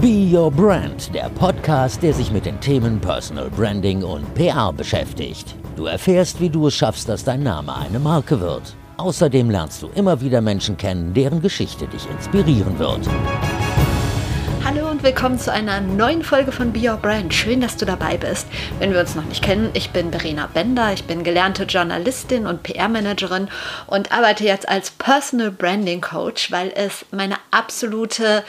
Be Your Brand, der Podcast, der sich mit den Themen Personal Branding und PR beschäftigt. Du erfährst, wie du es schaffst, dass dein Name eine Marke wird. Außerdem lernst du immer wieder Menschen kennen, deren Geschichte dich inspirieren wird. Hallo und willkommen zu einer neuen Folge von Be Your Brand. Schön, dass du dabei bist. Wenn wir uns noch nicht kennen, ich bin Verena Bender, ich bin gelernte Journalistin und PR-Managerin und arbeite jetzt als Personal Branding Coach, weil es meine absolute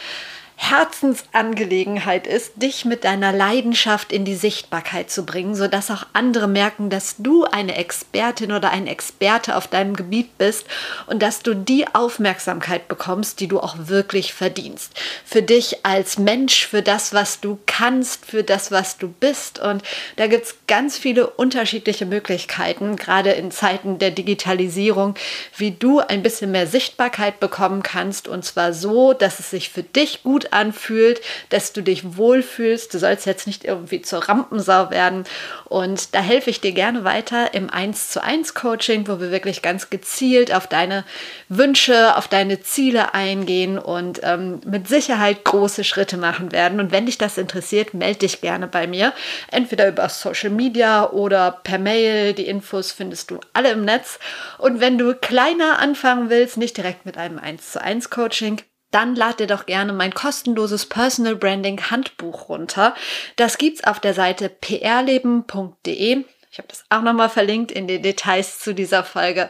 Herzensangelegenheit ist, dich mit deiner Leidenschaft in die Sichtbarkeit zu bringen, sodass auch andere merken, dass du eine Expertin oder ein Experte auf deinem Gebiet bist und dass du die Aufmerksamkeit bekommst, die du auch wirklich verdienst. Für dich als Mensch, für das, was du kannst, für das, was du bist. Und da gibt es ganz viele unterschiedliche Möglichkeiten, gerade in Zeiten der Digitalisierung, wie du ein bisschen mehr Sichtbarkeit bekommen kannst. Und zwar so, dass es sich für dich gut anfühlt, dass du dich wohlfühlst. Du sollst jetzt nicht irgendwie zur Rampensau werden. Und da helfe ich dir gerne weiter im 1 zu 1 Coaching, wo wir wirklich ganz gezielt auf deine Wünsche, auf deine Ziele eingehen und ähm, mit Sicherheit große Schritte machen werden. Und wenn dich das interessiert, melde dich gerne bei mir. Entweder über Social Media oder per Mail. Die Infos findest du alle im Netz. Und wenn du kleiner anfangen willst, nicht direkt mit einem 1 zu 1 Coaching, dann lad dir doch gerne mein kostenloses Personal Branding Handbuch runter. Das gibt's auf der Seite prleben.de. Ich habe das auch nochmal verlinkt in den Details zu dieser Folge.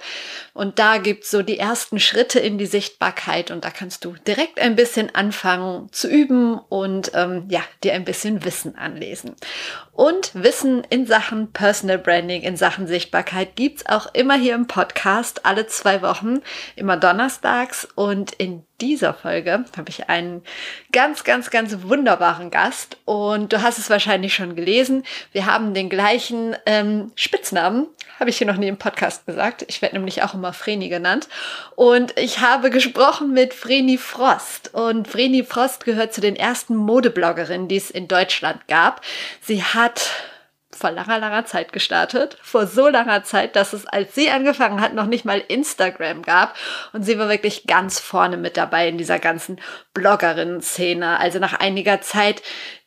Und da gibt's so die ersten Schritte in die Sichtbarkeit und da kannst du direkt ein bisschen anfangen zu üben und ähm, ja, dir ein bisschen Wissen anlesen. Und Wissen in Sachen Personal Branding, in Sachen Sichtbarkeit gibt's auch immer hier im Podcast, alle zwei Wochen, immer donnerstags. Und in dieser Folge habe ich einen ganz, ganz, ganz wunderbaren Gast. Und du hast es wahrscheinlich schon gelesen. Wir haben den gleichen ähm, Spitznamen, habe ich hier noch nie im Podcast gesagt. Ich werde nämlich auch immer Vreni genannt. Und ich habe gesprochen mit Vreni Frost. Und Vreni Frost gehört zu den ersten Modebloggerinnen, die es in Deutschland gab. Sie hat vor langer, langer Zeit gestartet. Vor so langer Zeit, dass es, als sie angefangen hat, noch nicht mal Instagram gab. Und sie war wirklich ganz vorne mit dabei in dieser ganzen Bloggerinnen-Szene. Also nach einiger Zeit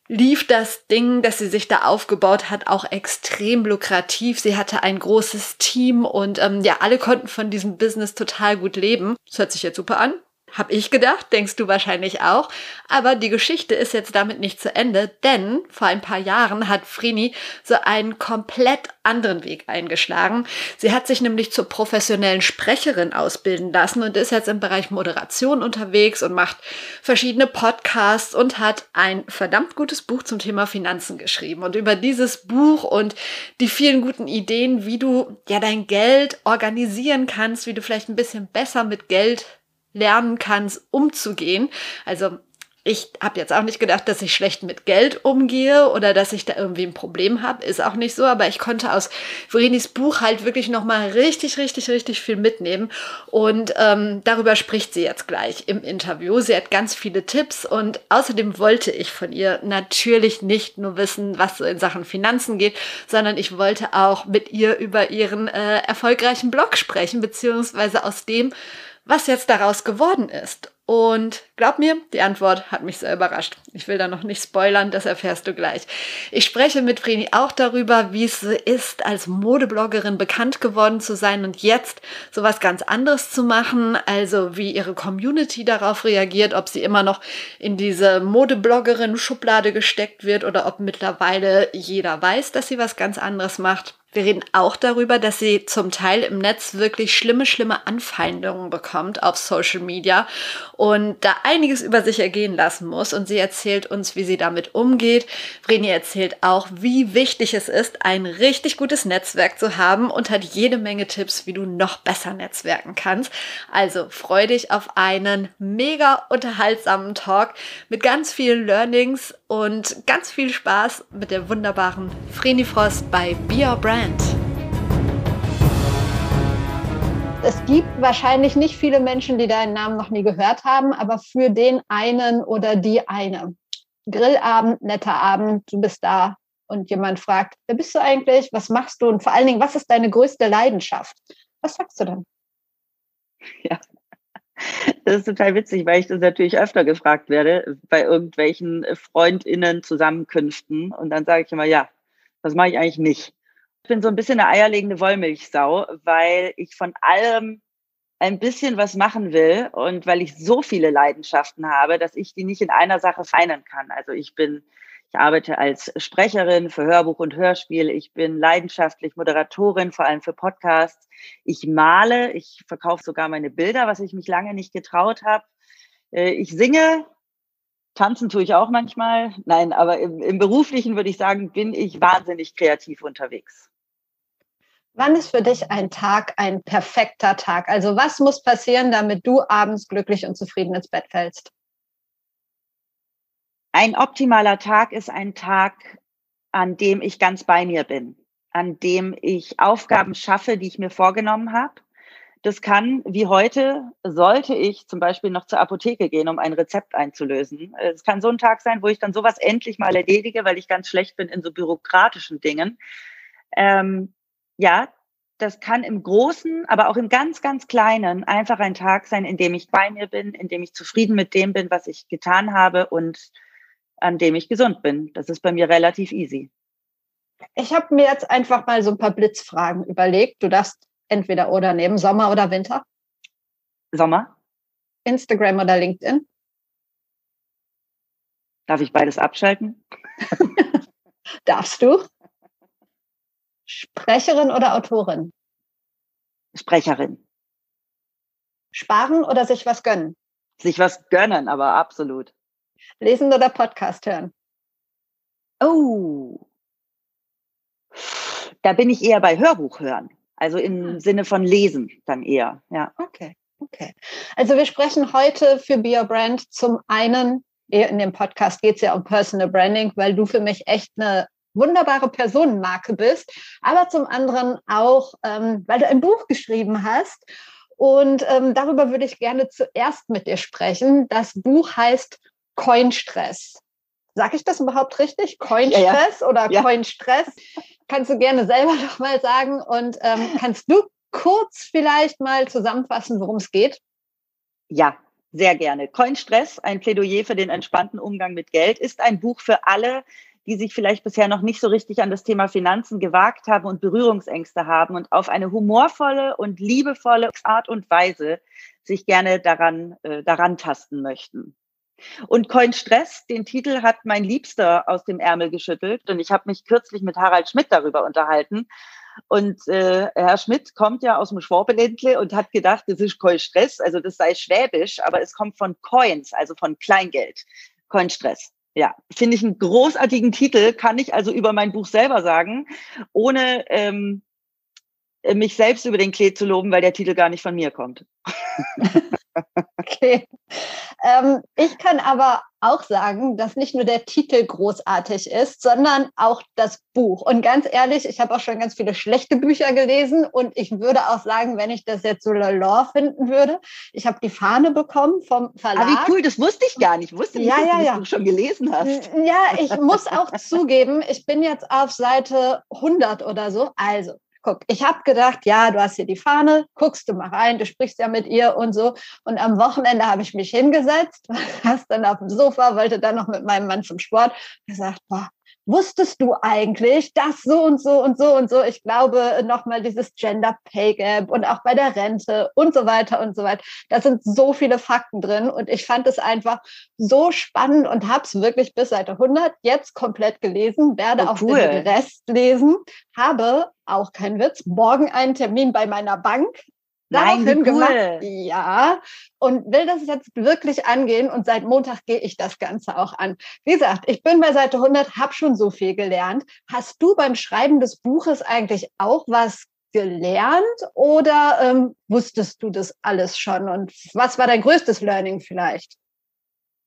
lief das Ding, das sie sich da aufgebaut hat, auch extrem lukrativ. Sie hatte ein großes Team und ähm, ja, alle konnten von diesem Business total gut leben. Das hört sich jetzt super an. Hab ich gedacht, denkst du wahrscheinlich auch. Aber die Geschichte ist jetzt damit nicht zu Ende, denn vor ein paar Jahren hat Frini so einen komplett anderen Weg eingeschlagen. Sie hat sich nämlich zur professionellen Sprecherin ausbilden lassen und ist jetzt im Bereich Moderation unterwegs und macht verschiedene Podcasts und hat ein verdammt gutes Buch zum Thema Finanzen geschrieben. Und über dieses Buch und die vielen guten Ideen, wie du ja dein Geld organisieren kannst, wie du vielleicht ein bisschen besser mit Geld lernen kannst, umzugehen. Also ich habe jetzt auch nicht gedacht, dass ich schlecht mit Geld umgehe oder dass ich da irgendwie ein Problem habe. Ist auch nicht so, aber ich konnte aus Vrenis Buch halt wirklich nochmal richtig, richtig, richtig viel mitnehmen. Und ähm, darüber spricht sie jetzt gleich im Interview. Sie hat ganz viele Tipps und außerdem wollte ich von ihr natürlich nicht nur wissen, was so in Sachen Finanzen geht, sondern ich wollte auch mit ihr über ihren äh, erfolgreichen Blog sprechen, beziehungsweise aus dem, was jetzt daraus geworden ist. Und glaub mir, die Antwort hat mich sehr überrascht. Ich will da noch nicht spoilern, das erfährst du gleich. Ich spreche mit Vreni auch darüber, wie es ist, als Modebloggerin bekannt geworden zu sein und jetzt sowas ganz anderes zu machen. Also wie ihre Community darauf reagiert, ob sie immer noch in diese Modebloggerin-Schublade gesteckt wird oder ob mittlerweile jeder weiß, dass sie was ganz anderes macht. Wir reden auch darüber, dass sie zum Teil im Netz wirklich schlimme, schlimme Anfeindungen bekommt auf Social Media und da einiges über sich ergehen lassen muss. Und sie erzählt uns, wie sie damit umgeht. Vreni erzählt auch, wie wichtig es ist, ein richtig gutes Netzwerk zu haben und hat jede Menge Tipps, wie du noch besser netzwerken kannst. Also freu dich auf einen mega unterhaltsamen Talk mit ganz vielen Learnings und ganz viel Spaß mit der wunderbaren Vreni Frost bei Be Your Brand. Es gibt wahrscheinlich nicht viele Menschen, die deinen Namen noch nie gehört haben, aber für den einen oder die eine. Grillabend, netter Abend, du bist da und jemand fragt, wer bist du eigentlich? Was machst du? Und vor allen Dingen, was ist deine größte Leidenschaft? Was sagst du dann? Ja, Das ist total witzig, weil ich das natürlich öfter gefragt werde bei irgendwelchen FreundInnen Zusammenkünften. Und dann sage ich immer, ja, das mache ich eigentlich nicht. Ich bin so ein bisschen eine eierlegende Wollmilchsau, weil ich von allem ein bisschen was machen will und weil ich so viele Leidenschaften habe, dass ich die nicht in einer Sache feinen kann. Also ich bin, ich arbeite als Sprecherin für Hörbuch und Hörspiel. Ich bin leidenschaftlich Moderatorin, vor allem für Podcasts. Ich male, ich verkaufe sogar meine Bilder, was ich mich lange nicht getraut habe. Äh, ich singe, tanzen tue ich auch manchmal. Nein, aber im, im beruflichen würde ich sagen, bin ich wahnsinnig kreativ unterwegs. Wann ist für dich ein Tag ein perfekter Tag? Also was muss passieren, damit du abends glücklich und zufrieden ins Bett fällst? Ein optimaler Tag ist ein Tag, an dem ich ganz bei mir bin, an dem ich Aufgaben schaffe, die ich mir vorgenommen habe. Das kann, wie heute, sollte ich zum Beispiel noch zur Apotheke gehen, um ein Rezept einzulösen. Es kann so ein Tag sein, wo ich dann sowas endlich mal erledige, weil ich ganz schlecht bin in so bürokratischen Dingen. Ähm, ja, das kann im Großen, aber auch im ganz, ganz Kleinen einfach ein Tag sein, in dem ich bei mir bin, in dem ich zufrieden mit dem bin, was ich getan habe und an dem ich gesund bin. Das ist bei mir relativ easy. Ich habe mir jetzt einfach mal so ein paar Blitzfragen überlegt. Du darfst entweder oder nehmen, Sommer oder Winter? Sommer. Instagram oder LinkedIn? Darf ich beides abschalten? Darfst du? Sprecherin oder Autorin? Sprecherin. Sparen oder sich was gönnen? Sich was gönnen, aber absolut. Lesen oder Podcast hören? Oh. Da bin ich eher bei Hörbuch hören. Also im ah. Sinne von Lesen dann eher, ja. Okay, okay. Also wir sprechen heute für Be Your Brand zum einen, in dem Podcast geht es ja um Personal Branding, weil du für mich echt eine wunderbare Personenmarke bist, aber zum anderen auch, ähm, weil du ein Buch geschrieben hast. Und ähm, darüber würde ich gerne zuerst mit dir sprechen. Das Buch heißt Coinstress. Sag ich das überhaupt richtig? Coinstress ja, ja. oder ja. Coinstress? Kannst du gerne selber noch mal sagen. Und ähm, kannst du kurz vielleicht mal zusammenfassen, worum es geht? Ja, sehr gerne. Coinstress, ein Plädoyer für den entspannten Umgang mit Geld, ist ein Buch für alle, die sich vielleicht bisher noch nicht so richtig an das Thema Finanzen gewagt haben und Berührungsängste haben und auf eine humorvolle und liebevolle Art und Weise sich gerne daran, äh, daran tasten möchten. Und Coin Stress, den Titel hat mein Liebster aus dem Ärmel geschüttelt und ich habe mich kürzlich mit Harald Schmidt darüber unterhalten. Und äh, Herr Schmidt kommt ja aus dem Schwabeländle und hat gedacht, das ist Coin Stress, also das sei schwäbisch, aber es kommt von Coins, also von Kleingeld. Coin Stress. Ja, finde ich einen großartigen Titel, kann ich also über mein Buch selber sagen, ohne ähm, mich selbst über den Klee zu loben, weil der Titel gar nicht von mir kommt. okay. Ähm, ich kann aber auch sagen, dass nicht nur der Titel großartig ist, sondern auch das Buch. Und ganz ehrlich, ich habe auch schon ganz viele schlechte Bücher gelesen und ich würde auch sagen, wenn ich das jetzt so lore finden würde, ich habe die Fahne bekommen vom Verlag. Ah, wie cool, das wusste ich gar nicht. Ich wusste nicht, ja, dass ja, du ja. das schon gelesen hast. Ja, ich muss auch zugeben, ich bin jetzt auf Seite 100 oder so. Also, guck, ich habe gedacht, ja, du hast hier die Fahne, guckst du mal rein, du sprichst ja mit ihr und so. Und am Wochenende habe ich mich hingesetzt, hast dann auf dem Sofa, wollte dann noch mit meinem Mann zum Sport, gesagt, boah, wusstest du eigentlich, dass so und so und so und so, ich glaube nochmal dieses Gender Pay Gap und auch bei der Rente und so weiter und so weiter. Da sind so viele Fakten drin und ich fand es einfach so spannend und habe es wirklich bis Seite 100 jetzt komplett gelesen, werde oh, auch cool. den Rest lesen, habe auch kein Witz, morgen einen Termin bei meiner Bank daraufhin cool. gemacht. Ja, und will das jetzt wirklich angehen und seit Montag gehe ich das Ganze auch an. Wie gesagt, ich bin bei Seite 100, habe schon so viel gelernt. Hast du beim Schreiben des Buches eigentlich auch was gelernt oder ähm, wusstest du das alles schon? Und was war dein größtes Learning vielleicht?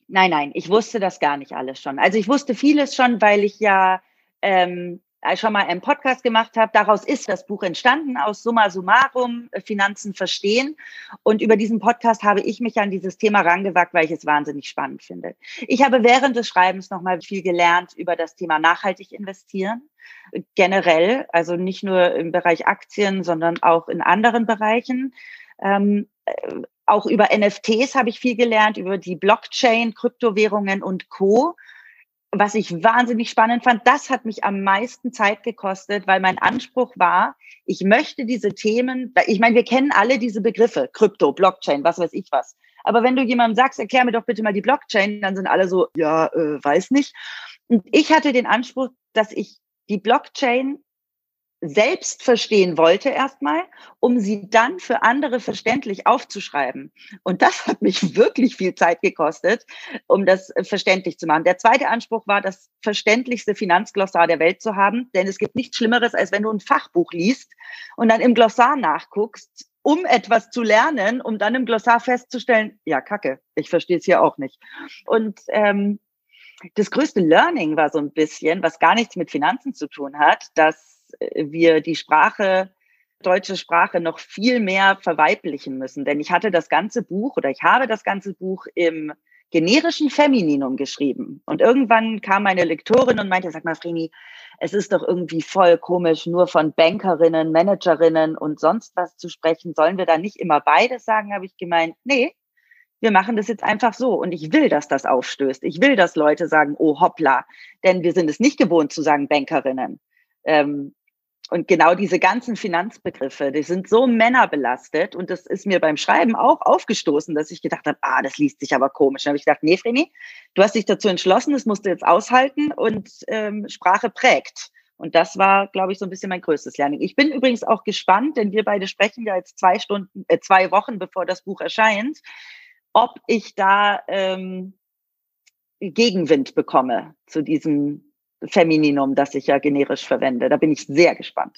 Nein, nein, ich wusste das gar nicht alles schon. Also ich wusste vieles schon, weil ich ja ähm, schon mal einen Podcast gemacht habe. Daraus ist das Buch entstanden, aus Summa Summarum, äh, Finanzen verstehen. Und über diesen Podcast habe ich mich an dieses Thema rangewagt, weil ich es wahnsinnig spannend finde. Ich habe während des Schreibens nochmal viel gelernt über das Thema nachhaltig investieren. Generell, also nicht nur im Bereich Aktien, sondern auch in anderen Bereichen. Ähm, äh, auch über NFTs habe ich viel gelernt, über die Blockchain, Kryptowährungen und Co. Was ich wahnsinnig spannend fand, das hat mich am meisten Zeit gekostet, weil mein Anspruch war, ich möchte diese Themen, ich meine, wir kennen alle diese Begriffe, Krypto, Blockchain, was weiß ich was. Aber wenn du jemandem sagst, erklär mir doch bitte mal die Blockchain, dann sind alle so, ja, äh, weiß nicht. Und ich hatte den Anspruch, dass ich die Blockchain selbst verstehen wollte erstmal, um sie dann für andere verständlich aufzuschreiben. Und das hat mich wirklich viel Zeit gekostet, um das verständlich zu machen. Der zweite Anspruch war, das verständlichste Finanzglossar der Welt zu haben, denn es gibt nichts Schlimmeres, als wenn du ein Fachbuch liest und dann im Glossar nachguckst, um etwas zu lernen, um dann im Glossar festzustellen, ja, kacke, ich verstehe es hier auch nicht. Und ähm, das größte Learning war so ein bisschen, was gar nichts mit Finanzen zu tun hat, dass wir die Sprache, deutsche Sprache noch viel mehr verweiblichen müssen. Denn ich hatte das ganze Buch oder ich habe das ganze Buch im generischen Femininum geschrieben. Und irgendwann kam meine Lektorin und meinte, sag mal, Freni, es ist doch irgendwie voll komisch, nur von Bankerinnen, Managerinnen und sonst was zu sprechen. Sollen wir da nicht immer beides sagen? Habe ich gemeint, nee, wir machen das jetzt einfach so. Und ich will, dass das aufstößt. Ich will, dass Leute sagen, oh hoppla, denn wir sind es nicht gewohnt zu sagen Bankerinnen. Ähm, und genau diese ganzen Finanzbegriffe, die sind so männerbelastet. Und das ist mir beim Schreiben auch aufgestoßen, dass ich gedacht habe, ah, das liest sich aber komisch. Dann habe ich gedacht, nee, Vreni, du hast dich dazu entschlossen, das musst du jetzt aushalten und ähm, Sprache prägt. Und das war, glaube ich, so ein bisschen mein größtes Lernen. Ich bin übrigens auch gespannt, denn wir beide sprechen ja jetzt zwei Stunden, äh, zwei Wochen, bevor das Buch erscheint, ob ich da ähm, Gegenwind bekomme zu diesem Femininum, das ich ja generisch verwende. Da bin ich sehr gespannt.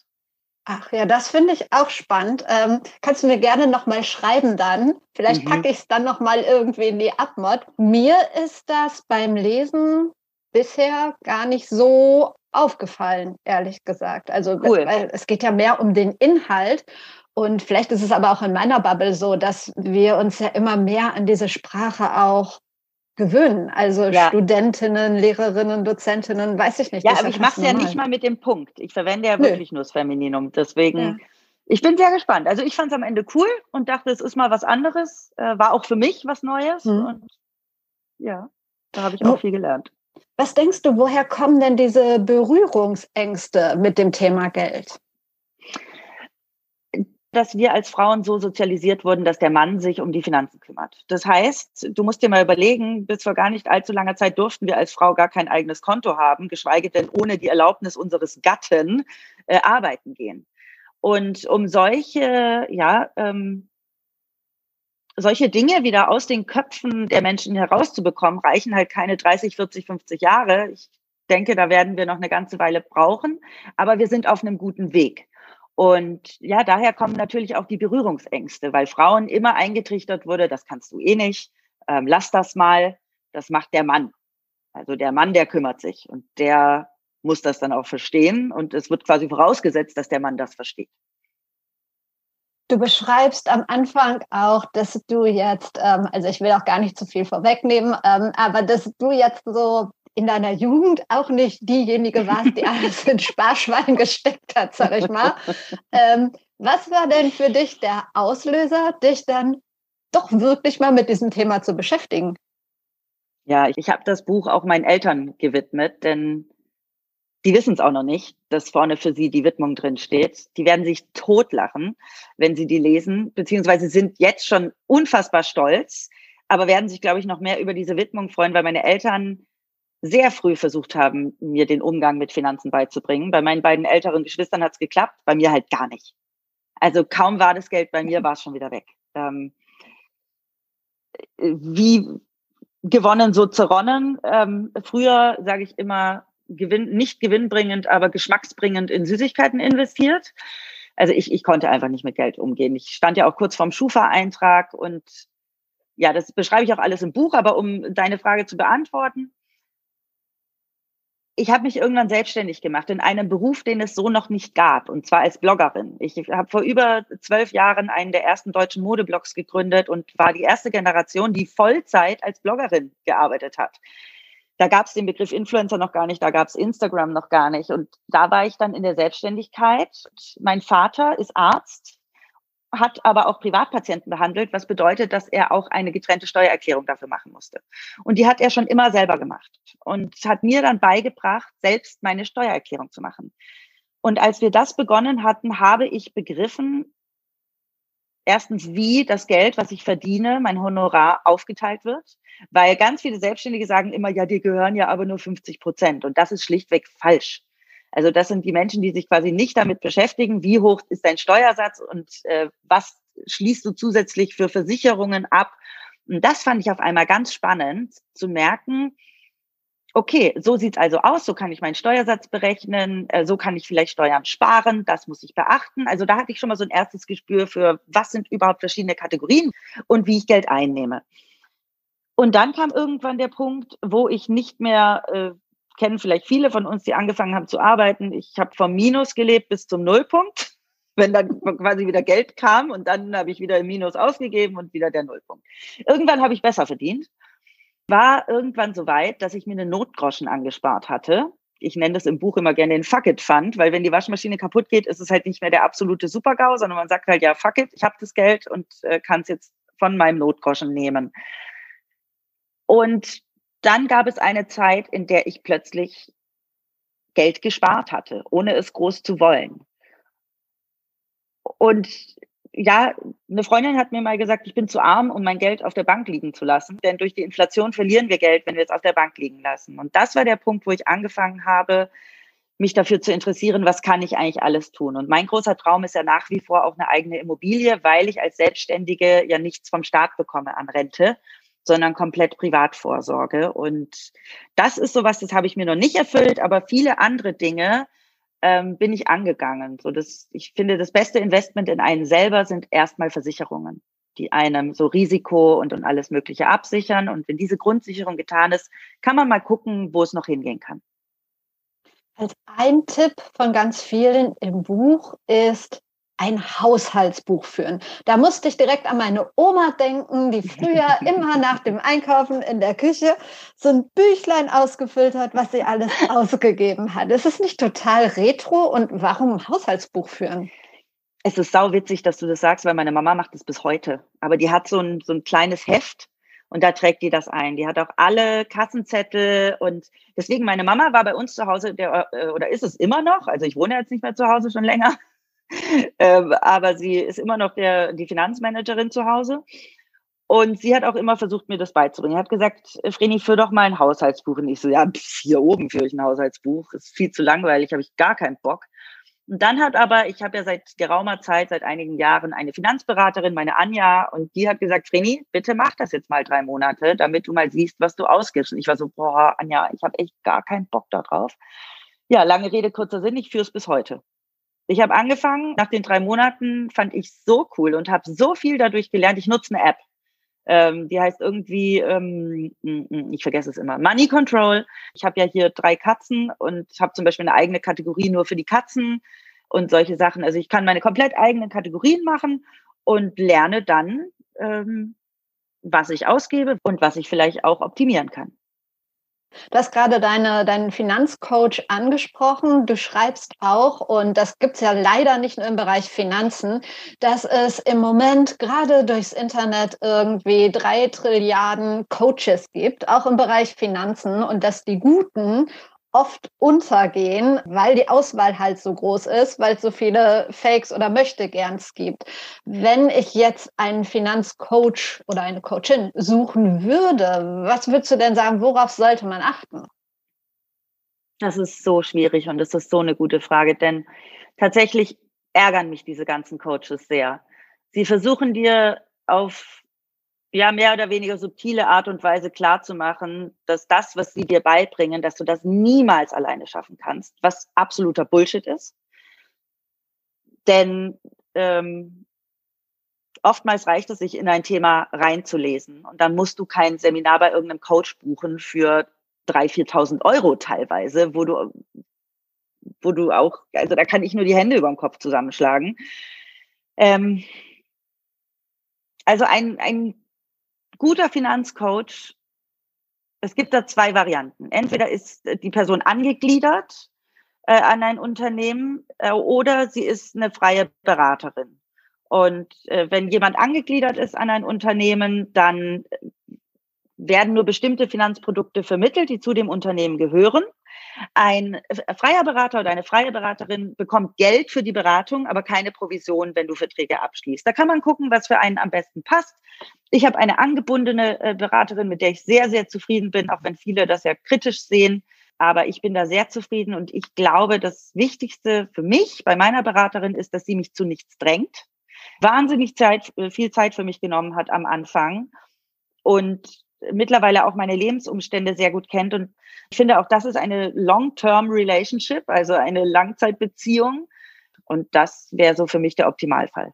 Ach ja, das finde ich auch spannend. Ähm, kannst du mir gerne nochmal schreiben dann? Vielleicht mhm. packe ich es dann nochmal irgendwie in die Abmod. Mir ist das beim Lesen bisher gar nicht so aufgefallen, ehrlich gesagt. Also cool. weil es geht ja mehr um den Inhalt. Und vielleicht ist es aber auch in meiner Bubble so, dass wir uns ja immer mehr an diese Sprache auch gewöhnen. Also ja. Studentinnen, Lehrerinnen, Dozentinnen, weiß ich nicht. Ja, aber ich mache es ja nicht mal mit dem Punkt. Ich verwende ja wirklich Nö. nur das Femininum. Deswegen, ja. ich bin sehr gespannt. Also ich fand es am Ende cool und dachte, es ist mal was anderes. Äh, war auch für mich was Neues. Mhm. Und ja, da habe ich auch viel gelernt. Was denkst du, woher kommen denn diese Berührungsängste mit dem Thema Geld? Dass wir als Frauen so sozialisiert wurden, dass der Mann sich um die Finanzen kümmert. Das heißt, du musst dir mal überlegen, bis vor gar nicht allzu langer Zeit durften wir als Frau gar kein eigenes Konto haben, geschweige denn ohne die Erlaubnis unseres Gatten äh, arbeiten gehen. Und um solche, ja, ähm, solche Dinge wieder aus den Köpfen der Menschen herauszubekommen, reichen halt keine 30, 40, 50 Jahre. Ich denke, da werden wir noch eine ganze Weile brauchen, aber wir sind auf einem guten Weg. Und ja, daher kommen natürlich auch die Berührungsängste, weil Frauen immer eingetrichtert wurde, das kannst du eh nicht, ähm, lass das mal, das macht der Mann. Also der Mann, der kümmert sich und der muss das dann auch verstehen und es wird quasi vorausgesetzt, dass der Mann das versteht. Du beschreibst am Anfang auch, dass du jetzt, ähm, also ich will auch gar nicht zu viel vorwegnehmen, ähm, aber dass du jetzt so in deiner Jugend auch nicht diejenige warst, die alles in Sparschwein gesteckt hat, sag ich mal. Ähm, was war denn für dich der Auslöser, dich dann doch wirklich mal mit diesem Thema zu beschäftigen? Ja, ich habe das Buch auch meinen Eltern gewidmet, denn die wissen es auch noch nicht, dass vorne für sie die Widmung drin steht. Die werden sich totlachen, wenn sie die lesen, beziehungsweise sind jetzt schon unfassbar stolz, aber werden sich, glaube ich, noch mehr über diese Widmung freuen, weil meine Eltern sehr früh versucht haben, mir den Umgang mit Finanzen beizubringen. Bei meinen beiden älteren Geschwistern hat es geklappt, bei mir halt gar nicht. Also kaum war das Geld bei mir, war es schon wieder weg. Ähm, wie gewonnen, so zerronnen. Ähm, früher, sage ich immer, gewinn, nicht gewinnbringend, aber geschmacksbringend in Süßigkeiten investiert. Also ich, ich konnte einfach nicht mit Geld umgehen. Ich stand ja auch kurz vorm Schufa-Eintrag und ja, das beschreibe ich auch alles im Buch, aber um deine Frage zu beantworten, ich habe mich irgendwann selbstständig gemacht in einem Beruf, den es so noch nicht gab, und zwar als Bloggerin. Ich habe vor über zwölf Jahren einen der ersten deutschen Modeblogs gegründet und war die erste Generation, die Vollzeit als Bloggerin gearbeitet hat. Da gab es den Begriff Influencer noch gar nicht, da gab es Instagram noch gar nicht. Und da war ich dann in der Selbstständigkeit. Mein Vater ist Arzt hat aber auch Privatpatienten behandelt, was bedeutet, dass er auch eine getrennte Steuererklärung dafür machen musste. Und die hat er schon immer selber gemacht und hat mir dann beigebracht, selbst meine Steuererklärung zu machen. Und als wir das begonnen hatten, habe ich begriffen, erstens, wie das Geld, was ich verdiene, mein Honorar aufgeteilt wird. Weil ganz viele Selbstständige sagen immer, ja, dir gehören ja aber nur 50 Prozent. Und das ist schlichtweg falsch. Also das sind die Menschen, die sich quasi nicht damit beschäftigen, wie hoch ist dein Steuersatz und äh, was schließt du zusätzlich für Versicherungen ab. Und das fand ich auf einmal ganz spannend zu merken, okay, so sieht's also aus, so kann ich meinen Steuersatz berechnen, äh, so kann ich vielleicht Steuern sparen, das muss ich beachten. Also da hatte ich schon mal so ein erstes Gespür für, was sind überhaupt verschiedene Kategorien und wie ich Geld einnehme. Und dann kam irgendwann der Punkt, wo ich nicht mehr äh, kennen vielleicht viele von uns, die angefangen haben zu arbeiten. Ich habe vom Minus gelebt bis zum Nullpunkt, wenn dann quasi wieder Geld kam und dann habe ich wieder im Minus ausgegeben und wieder der Nullpunkt. Irgendwann habe ich besser verdient. War irgendwann so weit, dass ich mir eine Notgroschen angespart hatte. Ich nenne das im Buch immer gerne den Fuck it Fund, weil wenn die Waschmaschine kaputt geht, ist es halt nicht mehr der absolute Supergau, sondern man sagt halt, ja, fuck it, ich habe das Geld und äh, kann es jetzt von meinem Notgroschen nehmen. Und dann gab es eine Zeit, in der ich plötzlich Geld gespart hatte, ohne es groß zu wollen. Und ja, eine Freundin hat mir mal gesagt, ich bin zu arm, um mein Geld auf der Bank liegen zu lassen, denn durch die Inflation verlieren wir Geld, wenn wir es auf der Bank liegen lassen. Und das war der Punkt, wo ich angefangen habe, mich dafür zu interessieren, was kann ich eigentlich alles tun. Und mein großer Traum ist ja nach wie vor auch eine eigene Immobilie, weil ich als Selbstständige ja nichts vom Staat bekomme an Rente sondern komplett Privatvorsorge. Und das ist sowas, das habe ich mir noch nicht erfüllt, aber viele andere Dinge ähm, bin ich angegangen. So das, ich finde, das beste Investment in einen selber sind erstmal Versicherungen, die einem so Risiko und, und alles Mögliche absichern. Und wenn diese Grundsicherung getan ist, kann man mal gucken, wo es noch hingehen kann. Als ein Tipp von ganz vielen im Buch ist, ein Haushaltsbuch führen. Da musste ich direkt an meine Oma denken, die früher immer nach dem Einkaufen in der Küche so ein Büchlein ausgefüllt hat, was sie alles ausgegeben hat. Ist es nicht total retro und warum Haushaltsbuch führen? Es ist sau witzig, dass du das sagst, weil meine Mama macht es bis heute. Aber die hat so ein, so ein kleines Heft und da trägt die das ein. Die hat auch alle Kassenzettel und deswegen meine Mama war bei uns zu Hause der, äh, oder ist es immer noch. Also ich wohne jetzt nicht mehr zu Hause schon länger. Ähm, aber sie ist immer noch der, die Finanzmanagerin zu Hause. Und sie hat auch immer versucht, mir das beizubringen. Sie hat gesagt, Vreni, führ doch mal ein Haushaltsbuch. Und ich so, ja, pf, hier oben führe ich ein Haushaltsbuch. Ist viel zu langweilig, habe ich gar keinen Bock. Und dann hat aber, ich habe ja seit geraumer Zeit, seit einigen Jahren eine Finanzberaterin, meine Anja, und die hat gesagt, Vreni, bitte mach das jetzt mal drei Monate, damit du mal siehst, was du ausgibst. Und ich war so, boah, Anja, ich habe echt gar keinen Bock darauf. Ja, lange Rede, kurzer Sinn, ich führe es bis heute. Ich habe angefangen, nach den drei Monaten fand ich so cool und habe so viel dadurch gelernt. Ich nutze eine App, ähm, die heißt irgendwie, ähm, mm, mm, ich vergesse es immer, Money Control. Ich habe ja hier drei Katzen und habe zum Beispiel eine eigene Kategorie nur für die Katzen und solche Sachen. Also ich kann meine komplett eigenen Kategorien machen und lerne dann, ähm, was ich ausgebe und was ich vielleicht auch optimieren kann. Du hast gerade deine, deinen Finanzcoach angesprochen. Du schreibst auch, und das gibt es ja leider nicht nur im Bereich Finanzen, dass es im Moment gerade durchs Internet irgendwie drei Trilliarden Coaches gibt, auch im Bereich Finanzen, und dass die Guten oft untergehen, weil die Auswahl halt so groß ist, weil es so viele Fakes oder Möchtegerns gibt. Wenn ich jetzt einen Finanzcoach oder eine Coachin suchen würde, was würdest du denn sagen, worauf sollte man achten? Das ist so schwierig und das ist so eine gute Frage, denn tatsächlich ärgern mich diese ganzen Coaches sehr. Sie versuchen dir auf ja, mehr oder weniger subtile Art und Weise klarzumachen, dass das, was sie dir beibringen, dass du das niemals alleine schaffen kannst, was absoluter Bullshit ist. Denn ähm, oftmals reicht es sich, in ein Thema reinzulesen. Und dann musst du kein Seminar bei irgendeinem Coach buchen für 3.000, 4.000 Euro teilweise, wo du, wo du auch, also da kann ich nur die Hände über dem Kopf zusammenschlagen. Ähm, also ein, ein guter Finanzcoach, es gibt da zwei Varianten. Entweder ist die Person angegliedert äh, an ein Unternehmen äh, oder sie ist eine freie Beraterin. Und äh, wenn jemand angegliedert ist an ein Unternehmen, dann werden nur bestimmte Finanzprodukte vermittelt, die zu dem Unternehmen gehören. Ein freier Berater oder eine freie Beraterin bekommt Geld für die Beratung, aber keine Provision, wenn du Verträge abschließt. Da kann man gucken, was für einen am besten passt. Ich habe eine angebundene äh, Beraterin, mit der ich sehr, sehr zufrieden bin, auch wenn viele das ja kritisch sehen. Aber ich bin da sehr zufrieden und ich glaube, das Wichtigste für mich bei meiner Beraterin ist, dass sie mich zu nichts drängt. Wahnsinnig Zeit, äh, viel Zeit für mich genommen hat am Anfang und mittlerweile auch meine Lebensumstände sehr gut kennt. Und ich finde auch, das ist eine Long-Term Relationship, also eine Langzeitbeziehung. Und das wäre so für mich der Optimalfall.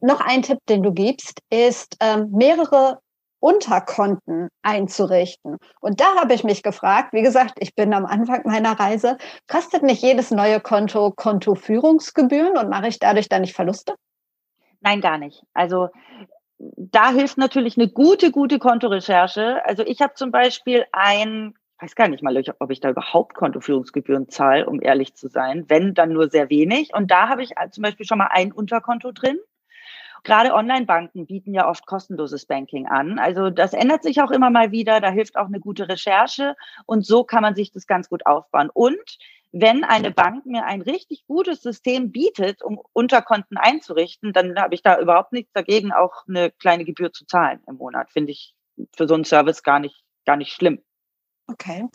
Noch ein Tipp, den du gibst, ist ähm, mehrere Unterkonten einzurichten. Und da habe ich mich gefragt, wie gesagt, ich bin am Anfang meiner Reise, kostet nicht jedes neue Konto Kontoführungsgebühren und mache ich dadurch dann nicht Verluste? Nein, gar nicht. Also da hilft natürlich eine gute, gute Kontorecherche. Also ich habe zum Beispiel ein, weiß gar nicht mal, ob ich da überhaupt Kontoführungsgebühren zahle, um ehrlich zu sein. Wenn, dann nur sehr wenig. Und da habe ich zum Beispiel schon mal ein Unterkonto drin. Gerade Online-Banken bieten ja oft kostenloses Banking an. Also das ändert sich auch immer mal wieder. Da hilft auch eine gute Recherche. Und so kann man sich das ganz gut aufbauen. Und wenn eine Bank mir ein richtig gutes System bietet, um Unterkonten einzurichten, dann habe ich da überhaupt nichts dagegen, auch eine kleine Gebühr zu zahlen im Monat. Finde ich für so einen Service gar nicht, gar nicht schlimm. Okay.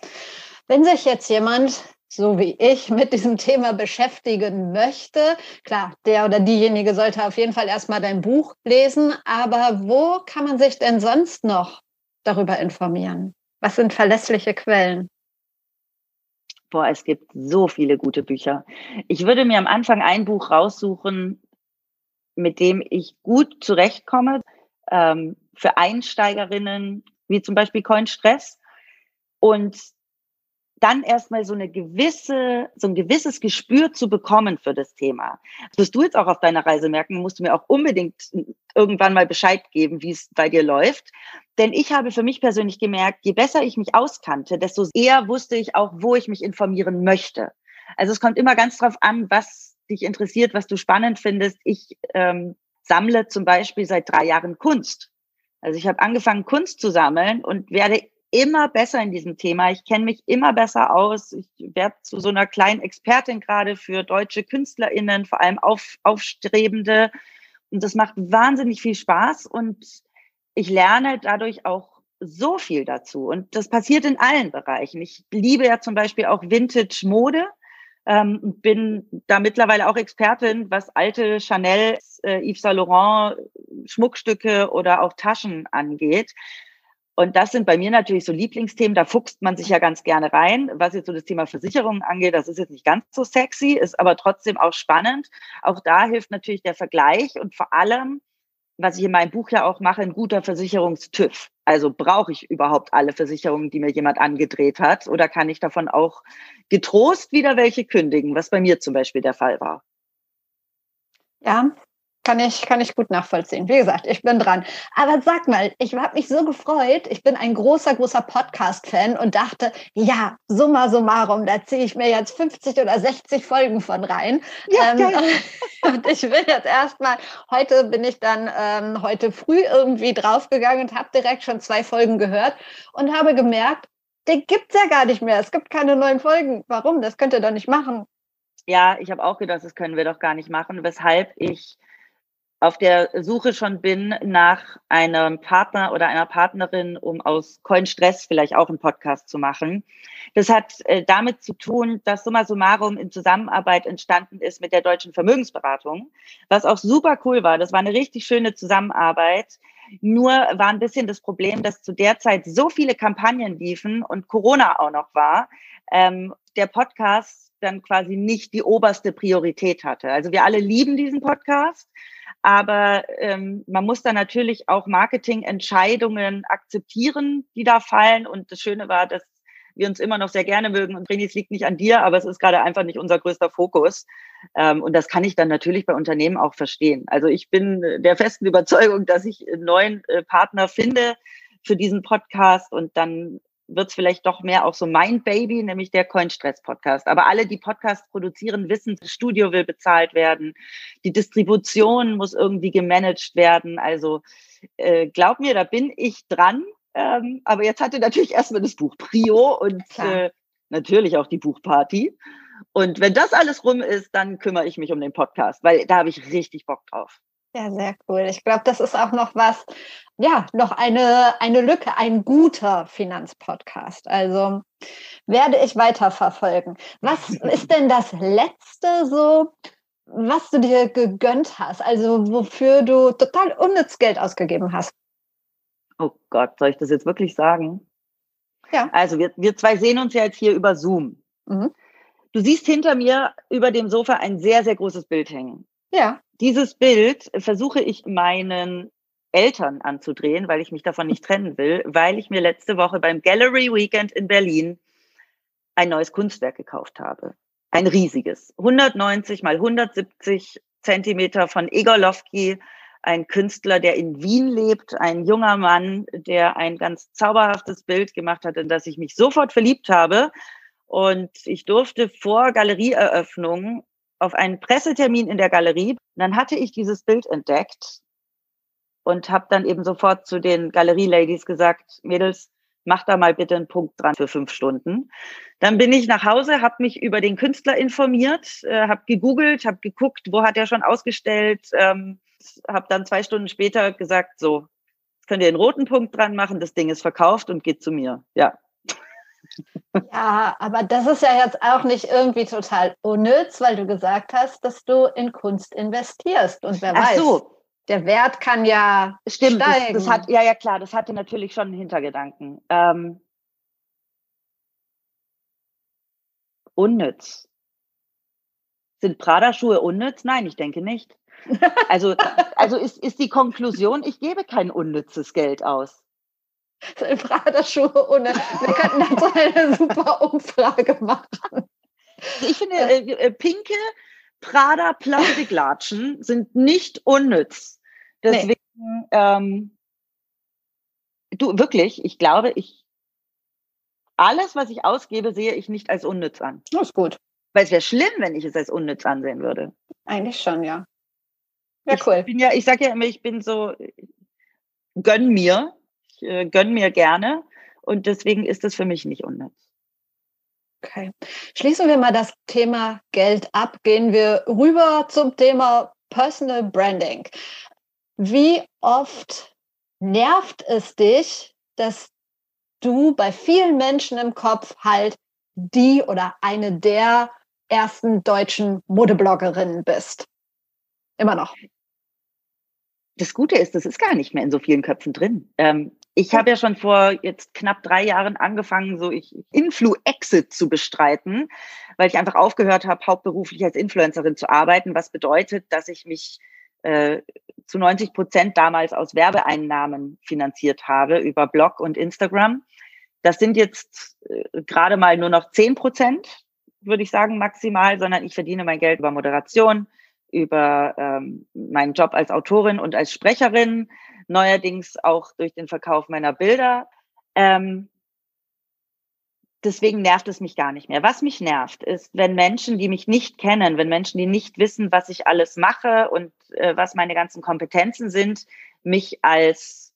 Wenn sich jetzt jemand so wie ich mit diesem Thema beschäftigen möchte. Klar, der oder diejenige sollte auf jeden Fall erstmal dein Buch lesen, aber wo kann man sich denn sonst noch darüber informieren? Was sind verlässliche Quellen? Boah, es gibt so viele gute Bücher. Ich würde mir am Anfang ein Buch raussuchen, mit dem ich gut zurechtkomme, ähm, für Einsteigerinnen, wie zum Beispiel Coin Stress. Und dann erstmal so eine gewisse, so ein gewisses Gespür zu bekommen für das Thema. Das wirst du jetzt auch auf deiner Reise merken, musst du mir auch unbedingt irgendwann mal Bescheid geben, wie es bei dir läuft. Denn ich habe für mich persönlich gemerkt, je besser ich mich auskannte, desto eher wusste ich auch, wo ich mich informieren möchte. Also es kommt immer ganz drauf an, was dich interessiert, was du spannend findest. Ich ähm, sammle zum Beispiel seit drei Jahren Kunst. Also ich habe angefangen, Kunst zu sammeln und werde immer besser in diesem Thema. Ich kenne mich immer besser aus. Ich werde zu so einer kleinen Expertin gerade für deutsche KünstlerInnen, vor allem auf, aufstrebende. Und das macht wahnsinnig viel Spaß und ich lerne dadurch auch so viel dazu. Und das passiert in allen Bereichen. Ich liebe ja zum Beispiel auch Vintage-Mode ähm, bin da mittlerweile auch Expertin, was alte Chanel, äh, Yves Saint Laurent Schmuckstücke oder auch Taschen angeht. Und das sind bei mir natürlich so Lieblingsthemen, da fuchst man sich ja ganz gerne rein. Was jetzt so das Thema Versicherungen angeht, das ist jetzt nicht ganz so sexy, ist aber trotzdem auch spannend. Auch da hilft natürlich der Vergleich und vor allem, was ich in meinem Buch ja auch mache, ein guter Versicherungstüv. Also brauche ich überhaupt alle Versicherungen, die mir jemand angedreht hat? Oder kann ich davon auch getrost wieder welche kündigen, was bei mir zum Beispiel der Fall war? Ja, kann ich, kann ich gut nachvollziehen. Wie gesagt, ich bin dran. Aber sag mal, ich habe mich so gefreut. Ich bin ein großer, großer Podcast-Fan und dachte, ja, summa summarum, da ziehe ich mir jetzt 50 oder 60 Folgen von rein. Ja, ähm, und ich will jetzt erstmal, heute bin ich dann ähm, heute früh irgendwie draufgegangen und habe direkt schon zwei Folgen gehört und habe gemerkt, den gibt es ja gar nicht mehr. Es gibt keine neuen Folgen. Warum? Das könnt ihr doch nicht machen. Ja, ich habe auch gedacht, das können wir doch gar nicht machen, weshalb ich auf der Suche schon bin nach einem Partner oder einer Partnerin, um aus Coin Stress vielleicht auch einen Podcast zu machen. Das hat äh, damit zu tun, dass Summa Summarum in Zusammenarbeit entstanden ist mit der Deutschen Vermögensberatung, was auch super cool war. Das war eine richtig schöne Zusammenarbeit. Nur war ein bisschen das Problem, dass zu der Zeit so viele Kampagnen liefen und Corona auch noch war. Ähm, der Podcast dann quasi nicht die oberste Priorität hatte. Also wir alle lieben diesen Podcast aber ähm, man muss da natürlich auch Marketingentscheidungen akzeptieren, die da fallen. Und das Schöne war, dass wir uns immer noch sehr gerne mögen. Und Renis liegt nicht an dir, aber es ist gerade einfach nicht unser größter Fokus. Ähm, und das kann ich dann natürlich bei Unternehmen auch verstehen. Also ich bin der festen Überzeugung, dass ich einen neuen äh, Partner finde für diesen Podcast und dann wird es vielleicht doch mehr auch so mein Baby, nämlich der Coinstress-Podcast. Aber alle, die Podcasts produzieren, wissen, das Studio will bezahlt werden, die Distribution muss irgendwie gemanagt werden. Also äh, glaub mir, da bin ich dran. Ähm, aber jetzt hatte natürlich erstmal das Buch Prio und äh, natürlich auch die Buchparty. Und wenn das alles rum ist, dann kümmere ich mich um den Podcast, weil da habe ich richtig Bock drauf. Ja, sehr cool. Ich glaube, das ist auch noch was, ja, noch eine, eine Lücke, ein guter Finanzpodcast. Also werde ich weiterverfolgen. Was ist denn das Letzte so, was du dir gegönnt hast? Also wofür du total unnütz Geld ausgegeben hast? Oh Gott, soll ich das jetzt wirklich sagen? Ja. Also wir, wir zwei sehen uns ja jetzt hier über Zoom. Mhm. Du siehst hinter mir über dem Sofa ein sehr, sehr großes Bild hängen. Ja. Dieses Bild versuche ich meinen Eltern anzudrehen, weil ich mich davon nicht trennen will, weil ich mir letzte Woche beim Gallery Weekend in Berlin ein neues Kunstwerk gekauft habe. Ein riesiges. 190 mal 170 Zentimeter von Igor Lofki, ein Künstler, der in Wien lebt, ein junger Mann, der ein ganz zauberhaftes Bild gemacht hat, in das ich mich sofort verliebt habe. Und ich durfte vor Galerieeröffnung auf einen Pressetermin in der Galerie. Dann hatte ich dieses Bild entdeckt und habe dann eben sofort zu den Galerie-Ladies gesagt, Mädels, mach da mal bitte einen Punkt dran für fünf Stunden. Dann bin ich nach Hause, habe mich über den Künstler informiert, äh, habe gegoogelt, habe geguckt, wo hat er schon ausgestellt, ähm, habe dann zwei Stunden später gesagt, so, könnt ihr einen roten Punkt dran machen, das Ding ist verkauft und geht zu mir. Ja, ja, aber das ist ja jetzt auch nicht irgendwie total unnütz, weil du gesagt hast, dass du in Kunst investierst. Und wer Ach weiß, so. der Wert kann ja Stimmt, steigen. Das, das, hat, ja, ja, klar, das hatte natürlich schon einen Hintergedanken. Ähm, unnütz. Sind Prada-Schuhe unnütz? Nein, ich denke nicht. Also, also ist, ist die Konklusion, ich gebe kein unnützes Geld aus. Prada-Schuhe ohne. Wir könnten dazu eine super Umfrage machen. Ich finde, äh, äh, pinke Prada Plastiklatschen sind nicht unnütz. Deswegen, nee. ähm, du wirklich, ich glaube, ich alles, was ich ausgebe, sehe ich nicht als unnütz an. Das ist gut. Weil es wäre schlimm, wenn ich es als unnütz ansehen würde. Eigentlich schon, ja. Ja, cool. Ich bin ja, ich sage ja immer, ich bin so, gönn mir äh, gönne mir gerne und deswegen ist es für mich nicht unnütz. Okay. Schließen wir mal das Thema Geld ab, gehen wir rüber zum Thema Personal Branding. Wie oft nervt es dich, dass du bei vielen Menschen im Kopf halt die oder eine der ersten deutschen Modebloggerinnen bist? Immer noch. Das Gute ist, das ist gar nicht mehr in so vielen Köpfen drin. Ähm, ich habe ja schon vor jetzt knapp drei Jahren angefangen, so ich Influ-Exit zu bestreiten, weil ich einfach aufgehört habe, hauptberuflich als Influencerin zu arbeiten, was bedeutet, dass ich mich äh, zu 90 Prozent damals aus Werbeeinnahmen finanziert habe über Blog und Instagram. Das sind jetzt äh, gerade mal nur noch 10 Prozent, würde ich sagen, maximal, sondern ich verdiene mein Geld über Moderation, über ähm, meinen Job als Autorin und als Sprecherin, neuerdings auch durch den Verkauf meiner Bilder. Ähm, deswegen nervt es mich gar nicht mehr. Was mich nervt, ist, wenn Menschen, die mich nicht kennen, wenn Menschen, die nicht wissen, was ich alles mache und äh, was meine ganzen Kompetenzen sind, mich als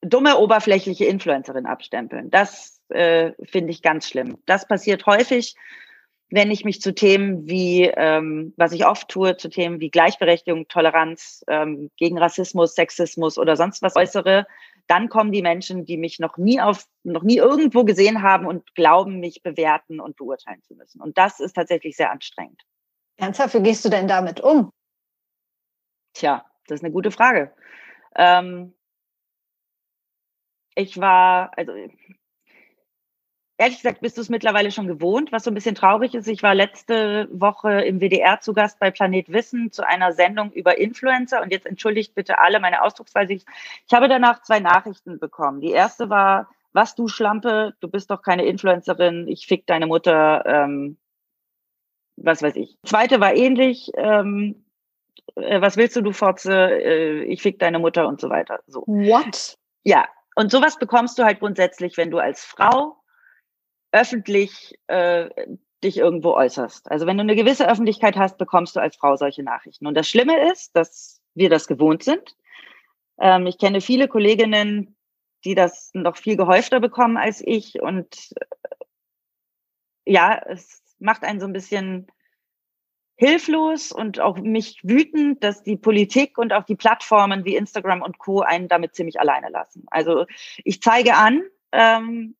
dumme, oberflächliche Influencerin abstempeln. Das äh, finde ich ganz schlimm. Das passiert häufig wenn ich mich zu Themen wie, ähm, was ich oft tue, zu Themen wie Gleichberechtigung, Toleranz, ähm, gegen Rassismus, Sexismus oder sonst was äußere, dann kommen die Menschen, die mich noch nie auf, noch nie irgendwo gesehen haben und glauben, mich bewerten und beurteilen zu müssen. Und das ist tatsächlich sehr anstrengend. Ernsthaft, wie gehst du denn damit um? Tja, das ist eine gute Frage. Ähm, ich war, also Ehrlich gesagt, bist du es mittlerweile schon gewohnt, was so ein bisschen traurig ist. Ich war letzte Woche im WDR zu Gast bei Planet Wissen zu einer Sendung über Influencer. Und jetzt entschuldigt bitte alle meine Ausdrucksweise. Ich, ich habe danach zwei Nachrichten bekommen. Die erste war, was du Schlampe, du bist doch keine Influencerin, ich fick deine Mutter, ähm, was weiß ich. Zweite war ähnlich, ähm, äh, was willst du, du Fotze, äh, ich fick deine Mutter und so weiter. So. What? Ja, Und sowas bekommst du halt grundsätzlich, wenn du als Frau öffentlich äh, dich irgendwo äußerst. Also wenn du eine gewisse Öffentlichkeit hast, bekommst du als Frau solche Nachrichten. Und das Schlimme ist, dass wir das gewohnt sind. Ähm, ich kenne viele Kolleginnen, die das noch viel gehäufter bekommen als ich. Und äh, ja, es macht einen so ein bisschen hilflos und auch mich wütend, dass die Politik und auch die Plattformen wie Instagram und Co. einen damit ziemlich alleine lassen. Also ich zeige an, ähm,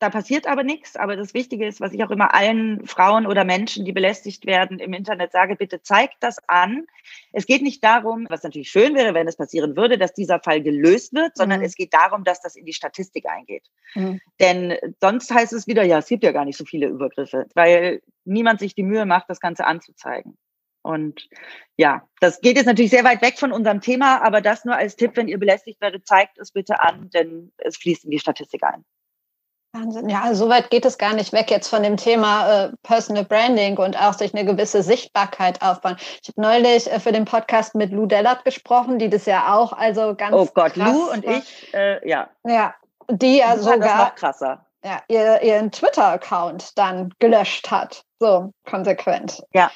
da passiert aber nichts. Aber das Wichtige ist, was ich auch immer allen Frauen oder Menschen, die belästigt werden, im Internet sage, bitte zeigt das an. Es geht nicht darum, was natürlich schön wäre, wenn es passieren würde, dass dieser Fall gelöst wird, sondern mhm. es geht darum, dass das in die Statistik eingeht. Mhm. Denn sonst heißt es wieder, ja, es gibt ja gar nicht so viele Übergriffe, weil niemand sich die Mühe macht, das Ganze anzuzeigen. Und ja, das geht jetzt natürlich sehr weit weg von unserem Thema, aber das nur als Tipp, wenn ihr belästigt werdet, zeigt es bitte an, denn es fließt in die Statistik ein. Wahnsinn. Ja, so weit geht es gar nicht weg jetzt von dem Thema äh, Personal Branding und auch sich eine gewisse Sichtbarkeit aufbauen. Ich habe neulich äh, für den Podcast mit Lou Dellert gesprochen, die das ja auch also ganz Oh Gott, Lou und ich, äh, ja. Ja, die ja das sogar das noch krasser. Ja, ihr, ihren Twitter-Account dann gelöscht hat. So konsequent. Ja.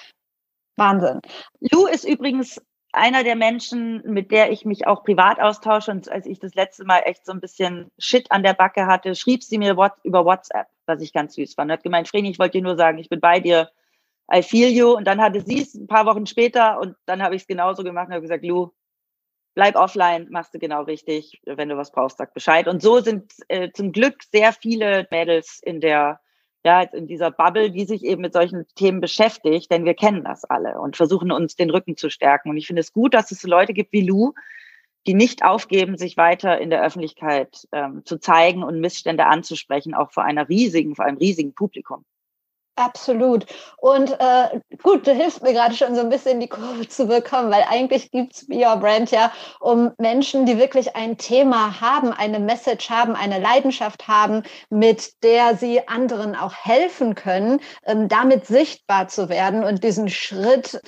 Wahnsinn. Lou ist übrigens einer der Menschen, mit der ich mich auch privat austausche. Und als ich das letzte Mal echt so ein bisschen Shit an der Backe hatte, schrieb sie mir über WhatsApp, was ich ganz süß fand. Hat gemeint, Vreni, ich wollte dir nur sagen, ich bin bei dir. I feel you. Und dann hatte sie es ein paar Wochen später und dann habe ich es genauso gemacht und habe gesagt, Lou, bleib offline, machst du genau richtig. Wenn du was brauchst, sag Bescheid. Und so sind äh, zum Glück sehr viele Mädels in der ja, in dieser Bubble, die sich eben mit solchen Themen beschäftigt, denn wir kennen das alle und versuchen uns den Rücken zu stärken. Und ich finde es gut, dass es Leute gibt wie Lou, die nicht aufgeben, sich weiter in der Öffentlichkeit ähm, zu zeigen und Missstände anzusprechen, auch vor einer riesigen, vor einem riesigen Publikum. Absolut. Und äh, gut, du hilfst mir gerade schon so ein bisschen die Kurve zu bekommen, weil eigentlich gibt es Be Your Brand ja, um Menschen, die wirklich ein Thema haben, eine Message haben, eine Leidenschaft haben, mit der sie anderen auch helfen können, ähm, damit sichtbar zu werden und diesen Schritt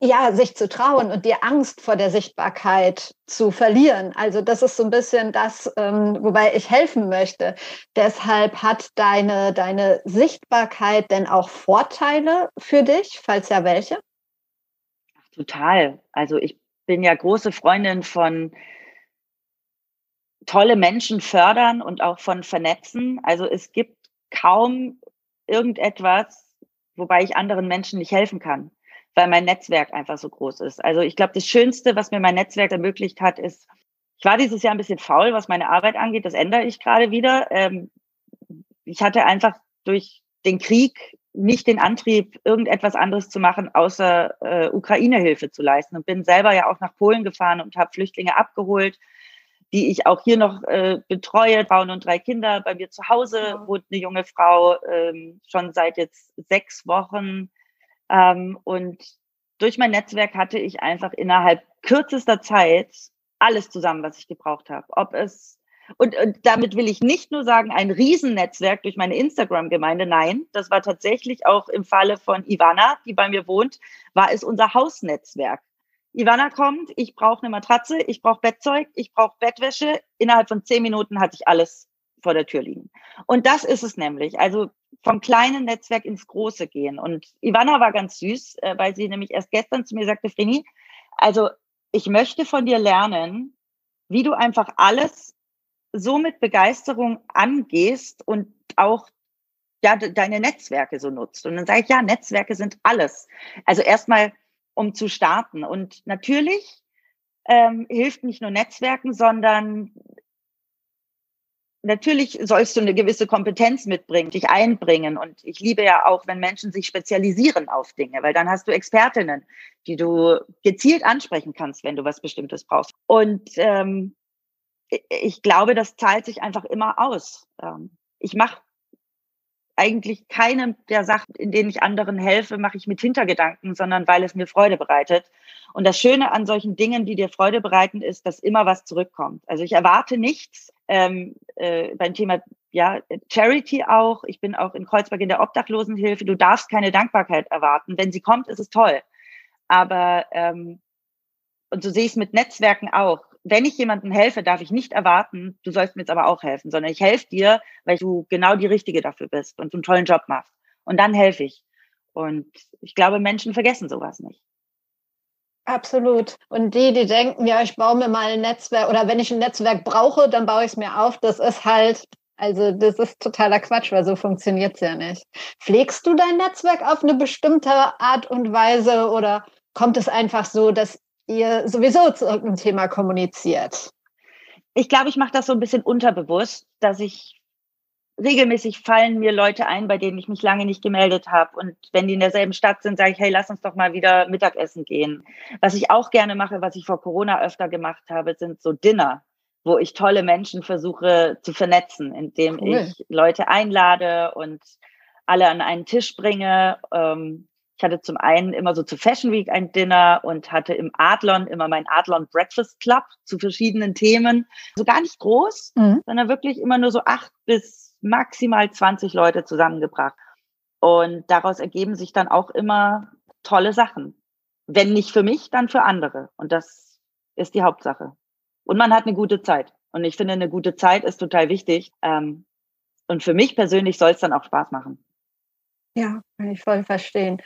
ja, sich zu trauen und die Angst vor der Sichtbarkeit zu verlieren. Also das ist so ein bisschen das, ähm, wobei ich helfen möchte. Deshalb hat deine, deine Sichtbarkeit denn auch Vorteile für dich, falls ja welche? Total. Also ich bin ja große Freundin von tolle Menschen fördern und auch von vernetzen. Also es gibt kaum irgendetwas, wobei ich anderen Menschen nicht helfen kann weil mein Netzwerk einfach so groß ist. Also ich glaube, das Schönste, was mir mein Netzwerk ermöglicht hat, ist, ich war dieses Jahr ein bisschen faul, was meine Arbeit angeht. Das ändere ich gerade wieder. Ähm, ich hatte einfach durch den Krieg nicht den Antrieb, irgendetwas anderes zu machen, außer äh, Ukraine-Hilfe zu leisten. Und bin selber ja auch nach Polen gefahren und habe Flüchtlinge abgeholt, die ich auch hier noch äh, betreue. Frauen und drei Kinder. Bei mir zu Hause wohnt eine junge Frau ähm, schon seit jetzt sechs Wochen ähm, und durch mein Netzwerk hatte ich einfach innerhalb kürzester Zeit alles zusammen, was ich gebraucht habe. Ob es und, und damit will ich nicht nur sagen, ein Riesennetzwerk durch meine Instagram-Gemeinde. Nein, das war tatsächlich auch im Falle von Ivana, die bei mir wohnt, war es unser Hausnetzwerk. Ivana kommt, ich brauche eine Matratze, ich brauche Bettzeug, ich brauche Bettwäsche. Innerhalb von zehn Minuten hatte ich alles vor der Tür liegen. Und das ist es nämlich. Also vom kleinen Netzwerk ins große gehen. Und Ivana war ganz süß, äh, weil sie nämlich erst gestern zu mir sagte, Frini, also ich möchte von dir lernen, wie du einfach alles so mit Begeisterung angehst und auch ja, deine Netzwerke so nutzt. Und dann sage ich, ja, Netzwerke sind alles. Also erstmal, um zu starten. Und natürlich ähm, hilft nicht nur Netzwerken, sondern natürlich sollst du eine gewisse Kompetenz mitbringen, dich einbringen. Und ich liebe ja auch, wenn Menschen sich spezialisieren auf Dinge, weil dann hast du Expertinnen, die du gezielt ansprechen kannst, wenn du was Bestimmtes brauchst. Und ähm, ich glaube, das zahlt sich einfach immer aus. Ähm, ich mache eigentlich keine der Sachen, in denen ich anderen helfe, mache ich mit Hintergedanken, sondern weil es mir Freude bereitet. Und das Schöne an solchen Dingen, die dir Freude bereiten, ist, dass immer was zurückkommt. Also ich erwarte nichts ähm, äh, beim Thema ja, Charity auch. Ich bin auch in Kreuzberg in der Obdachlosenhilfe. Du darfst keine Dankbarkeit erwarten. Wenn sie kommt, ist es toll. Aber ähm, und so sehe ich es mit Netzwerken auch wenn ich jemandem helfe, darf ich nicht erwarten, du sollst mir jetzt aber auch helfen, sondern ich helfe dir, weil du genau die Richtige dafür bist und du einen tollen Job machst. Und dann helfe ich. Und ich glaube, Menschen vergessen sowas nicht. Absolut. Und die, die denken, ja, ich baue mir mal ein Netzwerk oder wenn ich ein Netzwerk brauche, dann baue ich es mir auf. Das ist halt, also das ist totaler Quatsch, weil so funktioniert es ja nicht. Pflegst du dein Netzwerk auf eine bestimmte Art und Weise oder kommt es einfach so, dass ihr sowieso zu irgendeinem Thema kommuniziert? Ich glaube, ich mache das so ein bisschen unterbewusst, dass ich regelmäßig fallen mir Leute ein, bei denen ich mich lange nicht gemeldet habe. Und wenn die in derselben Stadt sind, sage ich, hey, lass uns doch mal wieder Mittagessen gehen. Was ich auch gerne mache, was ich vor Corona öfter gemacht habe, sind so Dinner, wo ich tolle Menschen versuche zu vernetzen, indem cool. ich Leute einlade und alle an einen Tisch bringe. Ähm, ich hatte zum einen immer so zu Fashion Week ein Dinner und hatte im Adlon immer mein Adlon Breakfast Club zu verschiedenen Themen. So gar nicht groß, mhm. sondern wirklich immer nur so acht bis maximal 20 Leute zusammengebracht. Und daraus ergeben sich dann auch immer tolle Sachen. Wenn nicht für mich, dann für andere. Und das ist die Hauptsache. Und man hat eine gute Zeit. Und ich finde, eine gute Zeit ist total wichtig. Ähm, und für mich persönlich soll es dann auch Spaß machen. Ja, kann ich voll verstehen.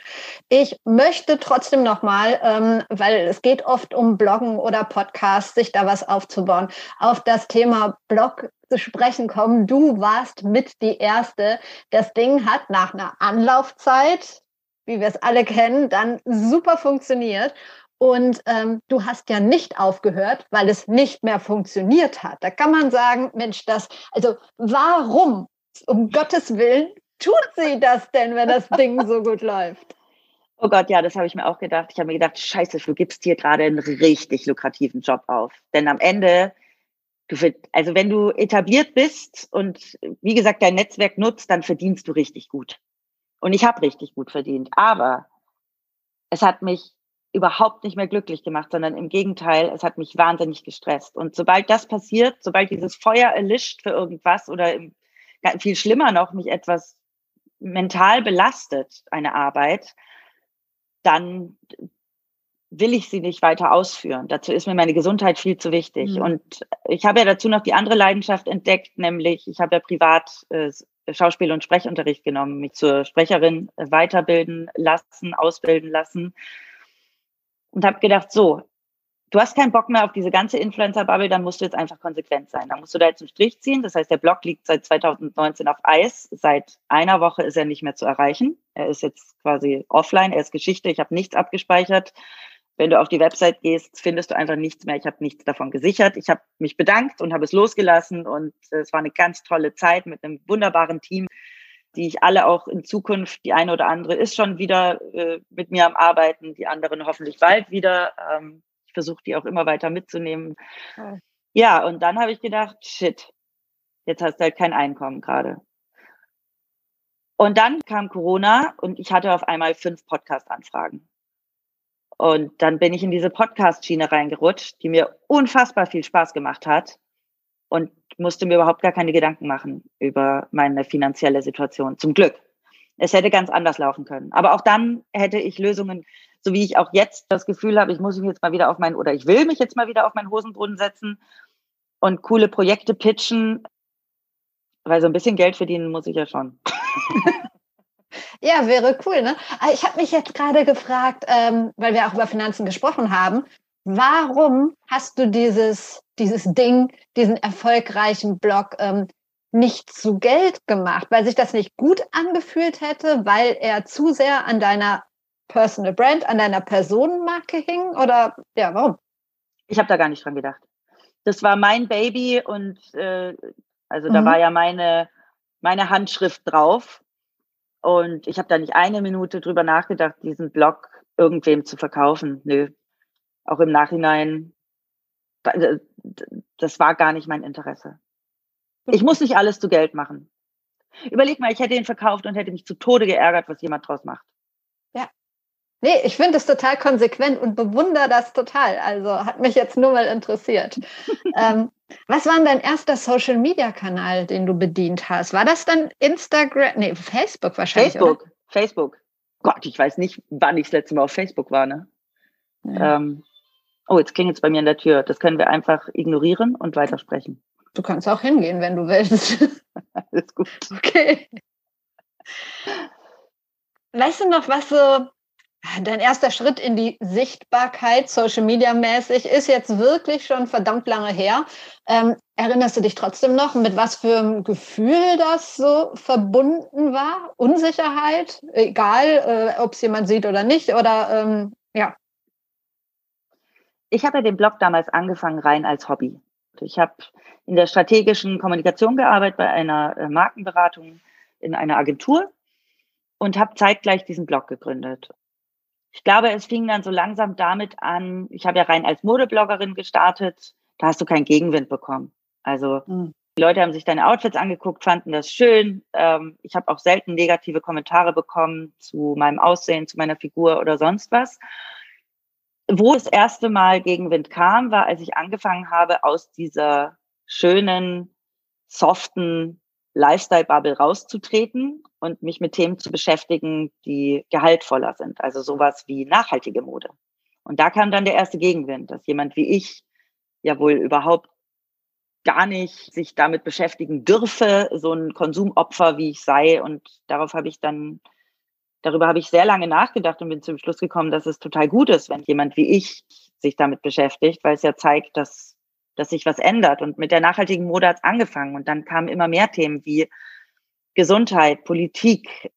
Ich möchte trotzdem nochmal, ähm, weil es geht oft um Bloggen oder Podcasts, sich da was aufzubauen, auf das Thema Blog zu sprechen kommen. Du warst mit die Erste. Das Ding hat nach einer Anlaufzeit, wie wir es alle kennen, dann super funktioniert. Und ähm, du hast ja nicht aufgehört, weil es nicht mehr funktioniert hat. Da kann man sagen, Mensch, das, also warum, um Gottes Willen, tut sie das denn, wenn das Ding so gut läuft? Oh Gott, ja, das habe ich mir auch gedacht. Ich habe mir gedacht, scheiße, du gibst hier gerade einen richtig lukrativen Job auf. Denn am Ende, du, also wenn du etabliert bist und wie gesagt dein Netzwerk nutzt, dann verdienst du richtig gut. Und ich habe richtig gut verdient. Aber es hat mich überhaupt nicht mehr glücklich gemacht, sondern im Gegenteil, es hat mich wahnsinnig gestresst. Und sobald das passiert, sobald dieses Feuer erlischt für irgendwas oder viel schlimmer noch, mich etwas mental belastet, eine Arbeit, dann will ich sie nicht weiter ausführen. Dazu ist mir meine Gesundheit viel zu wichtig. Mhm. Und ich habe ja dazu noch die andere Leidenschaft entdeckt, nämlich ich habe ja privat äh, Schauspiel- und Sprechunterricht genommen, mich zur Sprecherin weiterbilden lassen, ausbilden lassen und habe gedacht, so, du hast keinen Bock mehr auf diese ganze Influencer-Bubble, dann musst du jetzt einfach konsequent sein. Dann musst du da jetzt einen Strich ziehen. Das heißt, der Blog liegt seit 2019 auf Eis. Seit einer Woche ist er nicht mehr zu erreichen. Er ist jetzt quasi offline, er ist Geschichte. Ich habe nichts abgespeichert. Wenn du auf die Website gehst, findest du einfach nichts mehr. Ich habe nichts davon gesichert. Ich habe mich bedankt und habe es losgelassen. Und es war eine ganz tolle Zeit mit einem wunderbaren Team, die ich alle auch in Zukunft, die eine oder andere ist schon wieder äh, mit mir am Arbeiten, die anderen hoffentlich bald wieder. Ähm, versuche die auch immer weiter mitzunehmen. Ja, ja und dann habe ich gedacht, shit, jetzt hast du halt kein Einkommen gerade. Und dann kam Corona und ich hatte auf einmal fünf Podcast-Anfragen. Und dann bin ich in diese Podcast-Schiene reingerutscht, die mir unfassbar viel Spaß gemacht hat und musste mir überhaupt gar keine Gedanken machen über meine finanzielle Situation. Zum Glück. Es hätte ganz anders laufen können. Aber auch dann hätte ich Lösungen so wie ich auch jetzt das Gefühl habe, ich muss mich jetzt mal wieder auf meinen, oder ich will mich jetzt mal wieder auf meinen Hosenboden setzen und coole Projekte pitchen, weil so ein bisschen Geld verdienen muss ich ja schon. Ja, wäre cool. Ne? Ah, ich habe mich jetzt gerade gefragt, ähm, weil wir auch über Finanzen gesprochen haben, warum hast du dieses, dieses Ding, diesen erfolgreichen Blog ähm, nicht zu Geld gemacht? Weil sich das nicht gut angefühlt hätte, weil er zu sehr an deiner Personal Brand an deiner Personenmarke hing? Oder ja, warum? Ich habe da gar nicht dran gedacht. Das war mein Baby und äh, also mhm. da war ja meine, meine Handschrift drauf. Und ich habe da nicht eine Minute drüber nachgedacht, diesen Blog irgendwem zu verkaufen. Nö. Auch im Nachhinein, äh, das war gar nicht mein Interesse. Ich muss nicht alles zu Geld machen. Überleg mal, ich hätte ihn verkauft und hätte mich zu Tode geärgert, was jemand draus macht. Nee, ich finde es total konsequent und bewundere das total. Also hat mich jetzt nur mal interessiert. ähm, was war denn dein erster Social Media Kanal, den du bedient hast? War das dann Instagram? Nee, Facebook wahrscheinlich. Facebook, oder? Facebook. Gott, ich weiß nicht, wann ich das letzte Mal auf Facebook war, ne? Ja. Ähm, Oh, jetzt klingelt es bei mir in der Tür. Das können wir einfach ignorieren und weitersprechen. Du kannst auch hingehen, wenn du willst. Alles gut. Okay. Weißt du noch, was so dein erster Schritt in die Sichtbarkeit, Social Media mäßig, ist jetzt wirklich schon verdammt lange her. Ähm, erinnerst du dich trotzdem noch, mit was für einem Gefühl das so verbunden war? Unsicherheit, egal, äh, ob es jemand sieht oder nicht, oder ähm, ja. Ich habe ja den Blog damals angefangen rein als Hobby. Ich habe in der strategischen Kommunikation gearbeitet bei einer äh, Markenberatung in einer Agentur und habe zeitgleich diesen Blog gegründet. Ich glaube, es fing dann so langsam damit an, ich habe ja rein als Modebloggerin gestartet, da hast du keinen Gegenwind bekommen. Also mhm. die Leute haben sich deine Outfits angeguckt, fanden das schön. Ähm, ich habe auch selten negative Kommentare bekommen zu meinem Aussehen, zu meiner Figur oder sonst was. Wo das erste Mal Gegenwind kam, war, als ich angefangen habe, aus dieser schönen, soften Lifestyle-Bubble rauszutreten und mich mit Themen zu beschäftigen, die gehaltvoller sind. Also sowas wie nachhaltige Mode. Und da kam dann der erste Gegenwind, dass jemand wie ich ja wohl überhaupt gar nicht sich damit beschäftigen dürfe, so ein Konsumopfer wie ich sei. Und darauf habe ich dann, darüber habe ich sehr lange nachgedacht und bin zum Schluss gekommen, dass es total gut ist, wenn jemand wie ich sich damit beschäftigt, weil es ja zeigt, dass dass sich was ändert. Und mit der nachhaltigen Mode hat es angefangen. Und dann kamen immer mehr Themen wie Gesundheit, Politik,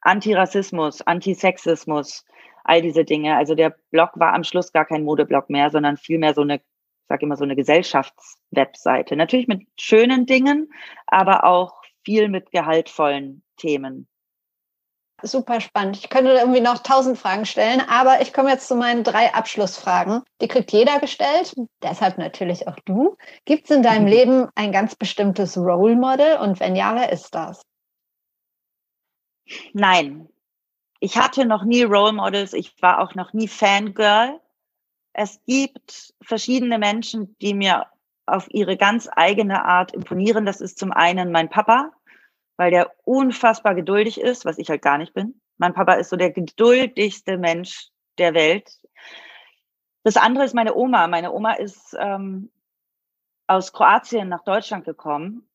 Antirassismus, Antisexismus, all diese Dinge. Also der Blog war am Schluss gar kein Modeblog mehr, sondern vielmehr so eine, ich sag immer so eine Gesellschaftswebseite. Natürlich mit schönen Dingen, aber auch viel mit gehaltvollen Themen. Super spannend. Ich könnte irgendwie noch tausend Fragen stellen, aber ich komme jetzt zu meinen drei Abschlussfragen. Die kriegt jeder gestellt, deshalb natürlich auch du. Gibt es in deinem mhm. Leben ein ganz bestimmtes Role Model und wenn ja, wer ist das? Nein, ich hatte noch nie Role Models. Ich war auch noch nie Fangirl. Es gibt verschiedene Menschen, die mir auf ihre ganz eigene Art imponieren. Das ist zum einen mein Papa, weil der unfassbar geduldig ist, was ich halt gar nicht bin. Mein Papa ist so der geduldigste Mensch der Welt. Das andere ist meine Oma. Meine Oma ist ähm, aus Kroatien nach Deutschland gekommen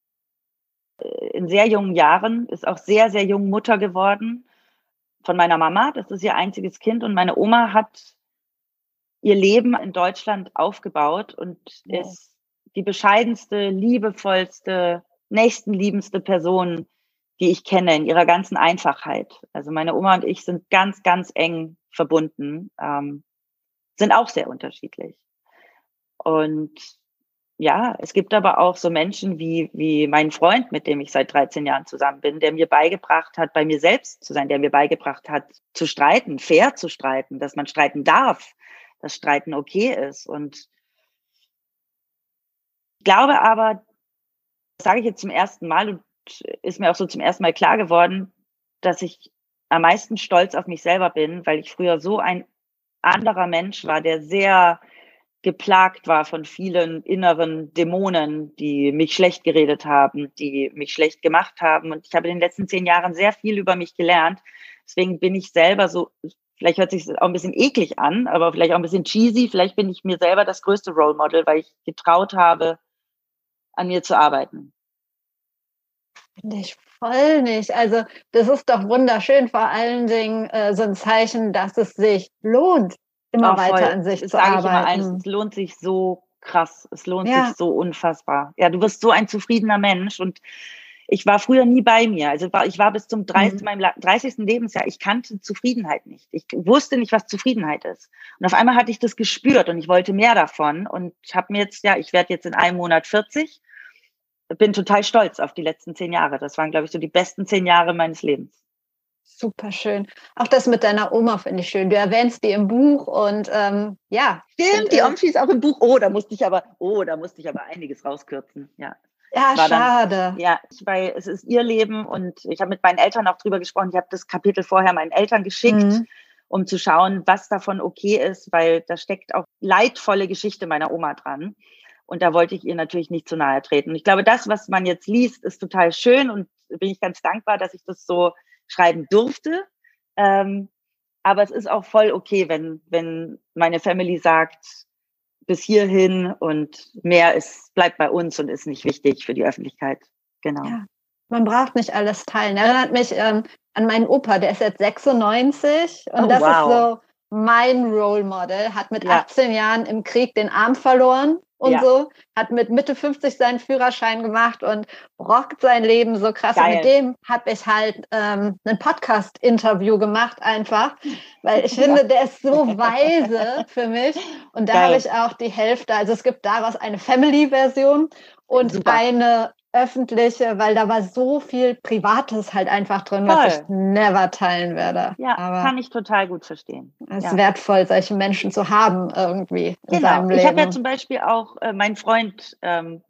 äh, in sehr jungen Jahren, ist auch sehr, sehr jung Mutter geworden von meiner Mama. Das ist ihr einziges Kind. Und meine Oma hat ihr Leben in Deutschland aufgebaut und ja. ist die bescheidenste, liebevollste, nächstenliebendste Person, die ich kenne, in ihrer ganzen Einfachheit. Also meine Oma und ich sind ganz, ganz eng verbunden, ähm, sind auch sehr unterschiedlich. Und ja, es gibt aber auch so Menschen wie, wie mein Freund, mit dem ich seit 13 Jahren zusammen bin, der mir beigebracht hat, bei mir selbst zu sein, der mir beigebracht hat, zu streiten, fair zu streiten, dass man streiten darf, dass Streiten okay ist. Und ich glaube aber, sage ich jetzt zum ersten Mal und ist mir auch so zum ersten Mal klar geworden, dass ich am meisten stolz auf mich selber bin, weil ich früher so ein anderer Mensch war, der sehr geplagt war von vielen inneren Dämonen, die mich schlecht geredet haben, die mich schlecht gemacht haben. Und ich habe in den letzten zehn Jahren sehr viel über mich gelernt. Deswegen bin ich selber so, vielleicht hört sich auch ein bisschen eklig an, aber vielleicht auch ein bisschen cheesy. Vielleicht bin ich mir selber das größte Role Model, weil ich getraut habe, an mir zu arbeiten. Finde ich voll nicht. Also das ist doch wunderschön, vor allen Dingen äh, so ein Zeichen, dass es sich lohnt, immer Auch weiter an sich das zu arbeiten. Ich immer eins, es lohnt sich so krass, es lohnt ja. sich so unfassbar. Ja, du wirst so ein zufriedener Mensch und ich war früher nie bei mir. Also ich war bis zum 30, mhm. meinem 30. Lebensjahr, ich kannte Zufriedenheit nicht. Ich wusste nicht, was Zufriedenheit ist. Und auf einmal hatte ich das gespürt und ich wollte mehr davon und habe mir jetzt, ja, ich werde jetzt in einem Monat 40 bin total stolz auf die letzten zehn Jahre. Das waren, glaube ich, so die besten zehn Jahre meines Lebens. Super schön. Auch das mit deiner Oma finde ich schön. Du erwähnst die im Buch und ähm, ja. Stimmt, die Omschi ist auch im Buch. Oh, da musste ich aber, oh, da musste ich aber einiges rauskürzen. Ja. Ja, schade. Dann, ja, weil es ist ihr Leben und ich habe mit meinen Eltern auch drüber gesprochen. Ich habe das Kapitel vorher meinen Eltern geschickt, mhm. um zu schauen, was davon okay ist, weil da steckt auch leidvolle Geschichte meiner Oma dran. Und da wollte ich ihr natürlich nicht zu nahe treten. ich glaube, das, was man jetzt liest, ist total schön und bin ich ganz dankbar, dass ich das so schreiben durfte. Ähm, aber es ist auch voll okay, wenn, wenn meine Family sagt, bis hierhin und mehr ist, bleibt bei uns und ist nicht wichtig für die Öffentlichkeit. Genau. Ja, man braucht nicht alles teilen. Erinnert mich ähm, an meinen Opa, der ist jetzt 96 und oh, das wow. ist so mein Role Model, hat mit ja. 18 Jahren im Krieg den Arm verloren und ja. so, hat mit Mitte 50 seinen Führerschein gemacht und rockt sein Leben so krass. Mit dem habe ich halt ähm, ein Podcast-Interview gemacht einfach, weil ich finde, der ist so weise für mich. Und da habe ich auch die Hälfte, also es gibt daraus eine Family-Version und Super. eine öffentliche, weil da war so viel Privates halt einfach drin, Voll. was ich never teilen werde. Ja, Aber kann ich total gut verstehen. Es ja. ist wertvoll, solche Menschen zu haben irgendwie in genau. seinem Leben. Ich habe ja zum Beispiel auch, äh, mein Freund ähm,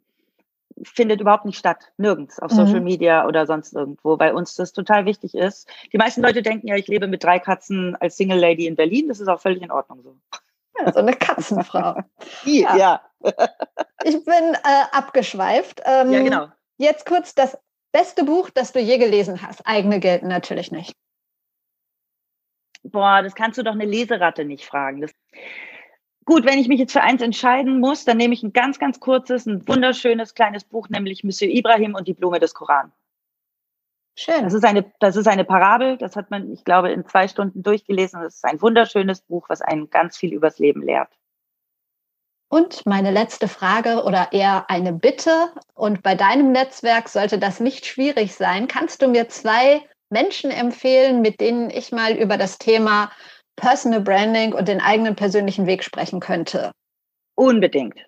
findet überhaupt nicht statt, nirgends auf Social mhm. Media oder sonst irgendwo, weil uns das total wichtig ist. Die meisten Leute denken ja, ich lebe mit drei Katzen als Single Lady in Berlin. Das ist auch völlig in Ordnung so. Ja, so eine Katzenfrau. ja. ja. Ich bin äh, abgeschweift. Ähm, ja, genau. Jetzt kurz das beste Buch, das du je gelesen hast. Eigene gelten natürlich nicht. Boah, das kannst du doch eine Leseratte nicht fragen. Das Gut, wenn ich mich jetzt für eins entscheiden muss, dann nehme ich ein ganz, ganz kurzes, ein wunderschönes kleines Buch, nämlich Monsieur Ibrahim und die Blume des Koran. Schön. Das ist eine, das ist eine Parabel, das hat man, ich glaube, in zwei Stunden durchgelesen. Das ist ein wunderschönes Buch, was einen ganz viel übers Leben lehrt. Und meine letzte Frage oder eher eine Bitte. Und bei deinem Netzwerk sollte das nicht schwierig sein. Kannst du mir zwei Menschen empfehlen, mit denen ich mal über das Thema Personal Branding und den eigenen persönlichen Weg sprechen könnte? Unbedingt.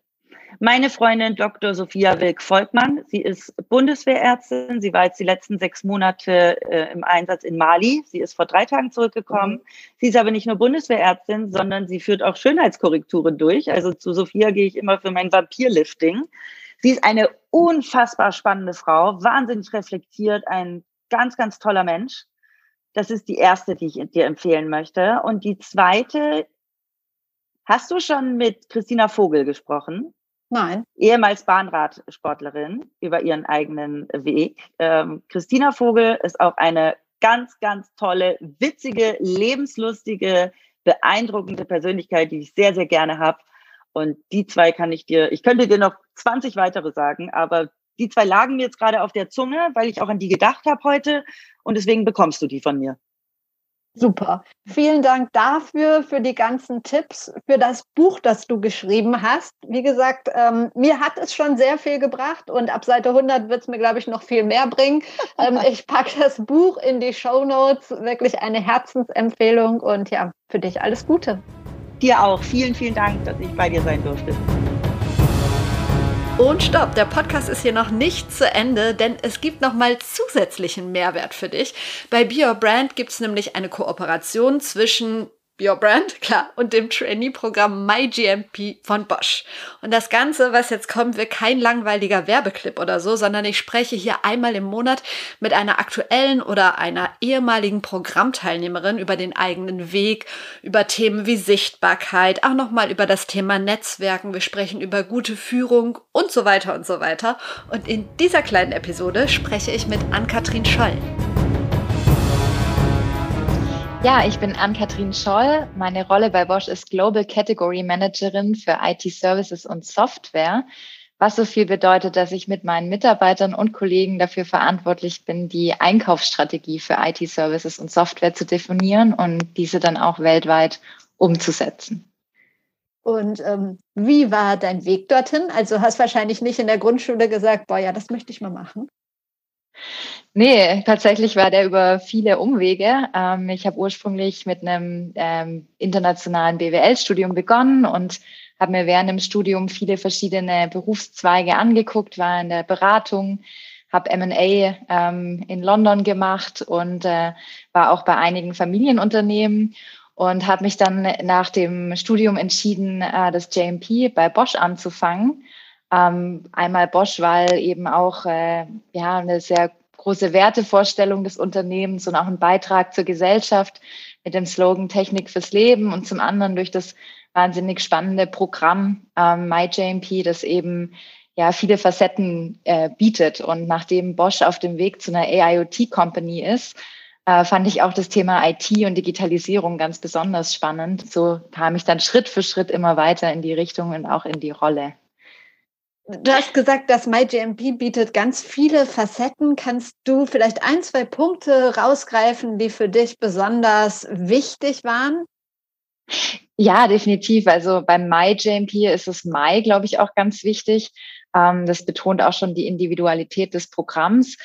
Meine Freundin Dr. Sophia Wilk-Volkmann, sie ist Bundeswehrärztin. Sie war jetzt die letzten sechs Monate äh, im Einsatz in Mali. Sie ist vor drei Tagen zurückgekommen. Mhm. Sie ist aber nicht nur Bundeswehrärztin, sondern sie führt auch Schönheitskorrekturen durch. Also zu Sophia gehe ich immer für mein Vampirlifting. Sie ist eine unfassbar spannende Frau, wahnsinnig reflektiert, ein ganz, ganz toller Mensch. Das ist die erste, die ich dir empfehlen möchte. Und die zweite, hast du schon mit Christina Vogel gesprochen? Nein. Ehemals Bahnradsportlerin über ihren eigenen Weg. Ähm, Christina Vogel ist auch eine ganz, ganz tolle, witzige, lebenslustige, beeindruckende Persönlichkeit, die ich sehr, sehr gerne habe. Und die zwei kann ich dir, ich könnte dir noch 20 weitere sagen, aber die zwei lagen mir jetzt gerade auf der Zunge, weil ich auch an die gedacht habe heute. Und deswegen bekommst du die von mir. Super. Vielen Dank dafür, für die ganzen Tipps, für das Buch, das du geschrieben hast. Wie gesagt, ähm, mir hat es schon sehr viel gebracht und ab Seite 100 wird es mir, glaube ich, noch viel mehr bringen. ähm, ich packe das Buch in die Show Notes. Wirklich eine Herzensempfehlung und ja, für dich alles Gute. Dir auch. Vielen, vielen Dank, dass ich bei dir sein durfte. Und stopp, der Podcast ist hier noch nicht zu Ende, denn es gibt noch mal zusätzlichen Mehrwert für dich. Bei Be Your Brand gibt es nämlich eine Kooperation zwischen Your Brand, klar, und dem Trainee-Programm MyGMP von Bosch. Und das Ganze, was jetzt kommt, wird kein langweiliger Werbeclip oder so, sondern ich spreche hier einmal im Monat mit einer aktuellen oder einer ehemaligen Programmteilnehmerin über den eigenen Weg, über Themen wie Sichtbarkeit, auch nochmal über das Thema Netzwerken. Wir sprechen über gute Führung und so weiter und so weiter. Und in dieser kleinen Episode spreche ich mit Ann-Kathrin Scholl. Ja, ich bin Ann-Kathrin Scholl. Meine Rolle bei Bosch ist Global Category Managerin für IT Services und Software, was so viel bedeutet, dass ich mit meinen Mitarbeitern und Kollegen dafür verantwortlich bin, die Einkaufsstrategie für IT Services und Software zu definieren und diese dann auch weltweit umzusetzen. Und ähm, wie war dein Weg dorthin? Also hast wahrscheinlich nicht in der Grundschule gesagt, boah, ja, das möchte ich mal machen. Nee, tatsächlich war der über viele Umwege. Ähm, ich habe ursprünglich mit einem ähm, internationalen BWL-Studium begonnen und habe mir während dem Studium viele verschiedene Berufszweige angeguckt, war in der Beratung, habe M&A ähm, in London gemacht und äh, war auch bei einigen Familienunternehmen und habe mich dann nach dem Studium entschieden, äh, das JMP bei Bosch anzufangen ähm, einmal Bosch, weil eben auch äh, ja eine sehr große Wertevorstellung des Unternehmens und auch ein Beitrag zur Gesellschaft mit dem Slogan Technik fürs Leben und zum anderen durch das wahnsinnig spannende Programm ähm, MyJMP, das eben ja viele Facetten äh, bietet. Und nachdem Bosch auf dem Weg zu einer AIoT-Company ist, äh, fand ich auch das Thema IT und Digitalisierung ganz besonders spannend. So kam ich dann Schritt für Schritt immer weiter in die Richtung und auch in die Rolle. Du hast gesagt, dass MyGMP bietet ganz viele Facetten. Kannst du vielleicht ein, zwei Punkte rausgreifen, die für dich besonders wichtig waren? Ja, definitiv. Also beim MyJMP ist es My, glaube ich, auch ganz wichtig. Ähm, das betont auch schon die Individualität des Programms.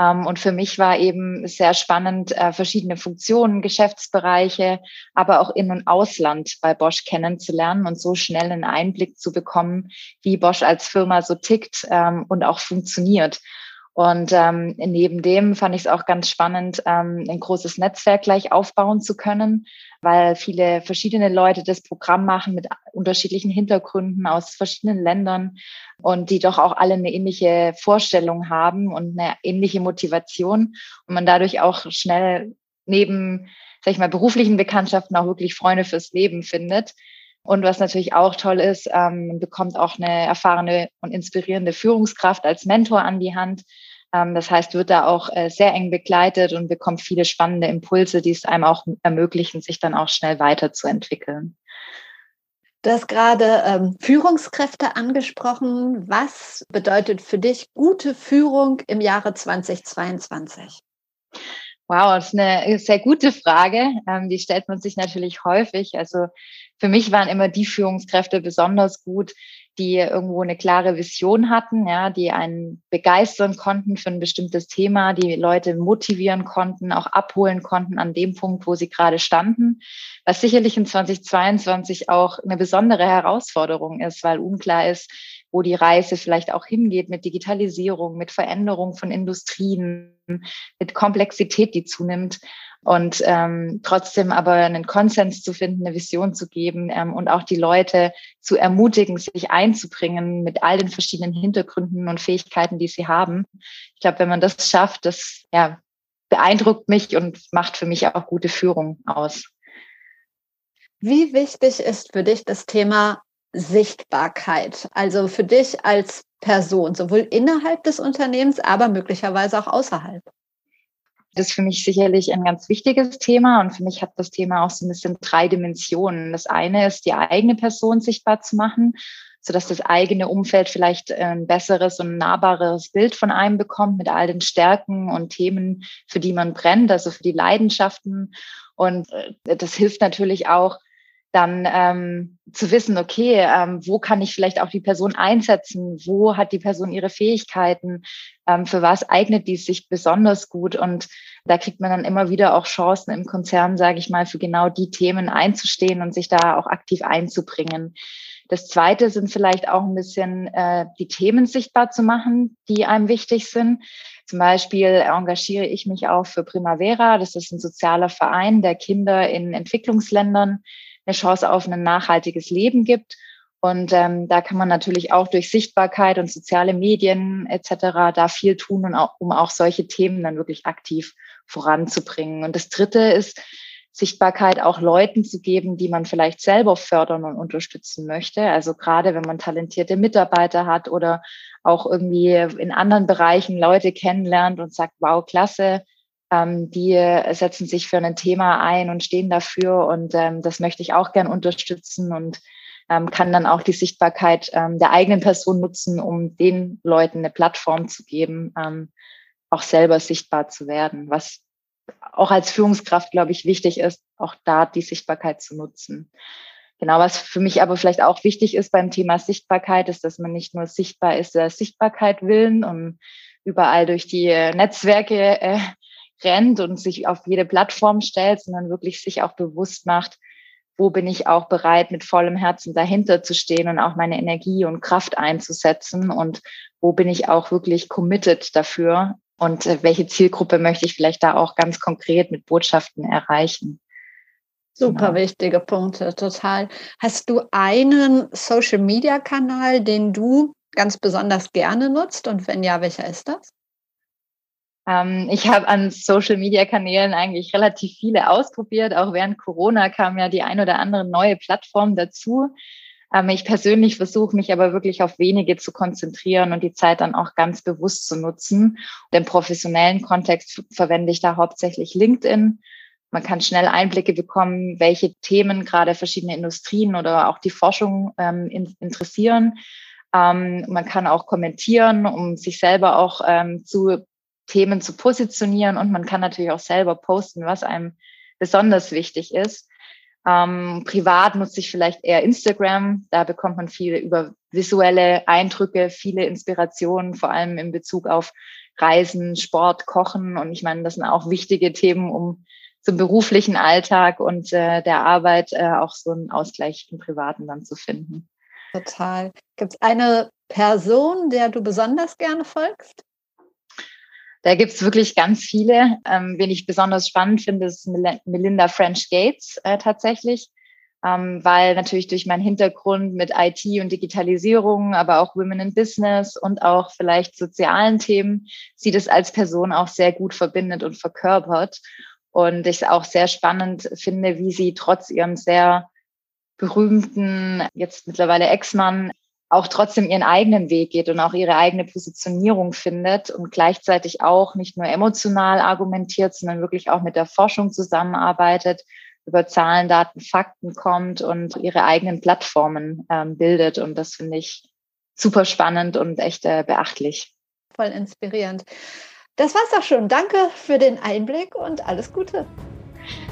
Ähm, und für mich war eben sehr spannend, äh, verschiedene Funktionen, Geschäftsbereiche, aber auch In- und Ausland bei Bosch kennenzulernen und so schnell einen Einblick zu bekommen, wie Bosch als Firma so tickt ähm, und auch funktioniert. Und ähm, neben dem fand ich es auch ganz spannend, ähm, ein großes Netzwerk gleich aufbauen zu können, weil viele verschiedene Leute das Programm machen mit unterschiedlichen Hintergründen aus verschiedenen Ländern und die doch auch alle eine ähnliche Vorstellung haben und eine ähnliche Motivation und man dadurch auch schnell neben, sag ich mal, beruflichen Bekanntschaften auch wirklich Freunde fürs Leben findet. Und was natürlich auch toll ist, ähm, man bekommt auch eine erfahrene und inspirierende Führungskraft als Mentor an die Hand. Ähm, das heißt, wird da auch äh, sehr eng begleitet und bekommt viele spannende Impulse, die es einem auch ermöglichen, sich dann auch schnell weiterzuentwickeln. Du hast gerade ähm, Führungskräfte angesprochen. Was bedeutet für dich gute Führung im Jahre 2022? Wow, das ist eine sehr gute Frage. Ähm, die stellt man sich natürlich häufig. Also für mich waren immer die Führungskräfte besonders gut, die irgendwo eine klare Vision hatten, ja, die einen begeistern konnten für ein bestimmtes Thema, die Leute motivieren konnten, auch abholen konnten an dem Punkt, wo sie gerade standen, was sicherlich in 2022 auch eine besondere Herausforderung ist, weil unklar ist, wo die Reise vielleicht auch hingeht mit Digitalisierung, mit Veränderung von Industrien, mit Komplexität, die zunimmt. Und ähm, trotzdem aber einen Konsens zu finden, eine Vision zu geben ähm, und auch die Leute zu ermutigen, sich einzubringen mit all den verschiedenen Hintergründen und Fähigkeiten, die sie haben. Ich glaube, wenn man das schafft, das ja, beeindruckt mich und macht für mich auch gute Führung aus. Wie wichtig ist für dich das Thema Sichtbarkeit? Also für dich als Person, sowohl innerhalb des Unternehmens, aber möglicherweise auch außerhalb. Das ist für mich sicherlich ein ganz wichtiges Thema und für mich hat das Thema auch so ein bisschen drei Dimensionen. Das eine ist, die eigene Person sichtbar zu machen, sodass das eigene Umfeld vielleicht ein besseres und nahbares Bild von einem bekommt mit all den Stärken und Themen, für die man brennt, also für die Leidenschaften. Und äh, das hilft natürlich auch, dann ähm, zu wissen, okay, ähm, wo kann ich vielleicht auch die Person einsetzen, wo hat die Person ihre Fähigkeiten, ähm, für was eignet die sich besonders gut und da kriegt man dann immer wieder auch Chancen im Konzern, sage ich mal, für genau die Themen einzustehen und sich da auch aktiv einzubringen. Das Zweite sind vielleicht auch ein bisschen äh, die Themen sichtbar zu machen, die einem wichtig sind. Zum Beispiel engagiere ich mich auch für Primavera. Das ist ein sozialer Verein, der Kinder in Entwicklungsländern eine Chance auf ein nachhaltiges Leben gibt. Und ähm, da kann man natürlich auch durch Sichtbarkeit und soziale Medien etc. da viel tun, und auch, um auch solche Themen dann wirklich aktiv voranzubringen. Und das Dritte ist, Sichtbarkeit auch Leuten zu geben, die man vielleicht selber fördern und unterstützen möchte. Also gerade wenn man talentierte Mitarbeiter hat oder auch irgendwie in anderen Bereichen Leute kennenlernt und sagt, wow, klasse, ähm, die setzen sich für ein Thema ein und stehen dafür und ähm, das möchte ich auch gern unterstützen und ähm, kann dann auch die Sichtbarkeit ähm, der eigenen Person nutzen, um den Leuten eine Plattform zu geben, ähm, auch selber sichtbar zu werden, was auch als Führungskraft, glaube ich, wichtig ist, auch da die Sichtbarkeit zu nutzen. Genau, was für mich aber vielleicht auch wichtig ist beim Thema Sichtbarkeit, ist, dass man nicht nur sichtbar ist, der Sichtbarkeit willen und überall durch die Netzwerke äh, rennt und sich auf jede Plattform stellt, sondern wirklich sich auch bewusst macht, wo bin ich auch bereit, mit vollem Herzen dahinter zu stehen und auch meine Energie und Kraft einzusetzen und wo bin ich auch wirklich committed dafür und äh, welche Zielgruppe möchte ich vielleicht da auch ganz konkret mit Botschaften erreichen. Super genau. wichtige Punkte, total. Hast du einen Social-Media-Kanal, den du ganz besonders gerne nutzt und wenn ja, welcher ist das? Ähm, ich habe an Social-Media-Kanälen eigentlich relativ viele ausprobiert. Auch während Corona kam ja die ein oder andere neue Plattform dazu. Ähm, ich persönlich versuche mich aber wirklich auf wenige zu konzentrieren und die Zeit dann auch ganz bewusst zu nutzen. Und Im professionellen Kontext verwende ich da hauptsächlich LinkedIn. Man kann schnell Einblicke bekommen, welche Themen gerade verschiedene Industrien oder auch die Forschung ähm, in, interessieren. Ähm, man kann auch kommentieren, um sich selber auch ähm, zu Themen zu positionieren und man kann natürlich auch selber posten, was einem besonders wichtig ist. Ähm, privat nutze ich vielleicht eher Instagram. Da bekommt man viele über visuelle Eindrücke, viele Inspirationen, vor allem in Bezug auf Reisen, Sport, Kochen. Und ich meine, das sind auch wichtige Themen, um zum beruflichen Alltag und äh, der Arbeit äh, auch so einen Ausgleich im Privaten dann zu finden. Total. Gibt es eine Person, der du besonders gerne folgst? Da gibt es wirklich ganz viele. Ähm, wen ich besonders spannend finde, ist Melinda French Gates äh, tatsächlich, ähm, weil natürlich durch meinen Hintergrund mit IT und Digitalisierung, aber auch Women in Business und auch vielleicht sozialen Themen, sie das als Person auch sehr gut verbindet und verkörpert. Und ich auch sehr spannend finde, wie sie trotz ihrem sehr berühmten, jetzt mittlerweile Ex-Mann, auch trotzdem ihren eigenen Weg geht und auch ihre eigene Positionierung findet und gleichzeitig auch nicht nur emotional argumentiert, sondern wirklich auch mit der Forschung zusammenarbeitet, über Zahlen, Daten, Fakten kommt und ihre eigenen Plattformen ähm, bildet. Und das finde ich super spannend und echt äh, beachtlich. Voll inspirierend. Das war's auch schon. Danke für den Einblick und alles Gute.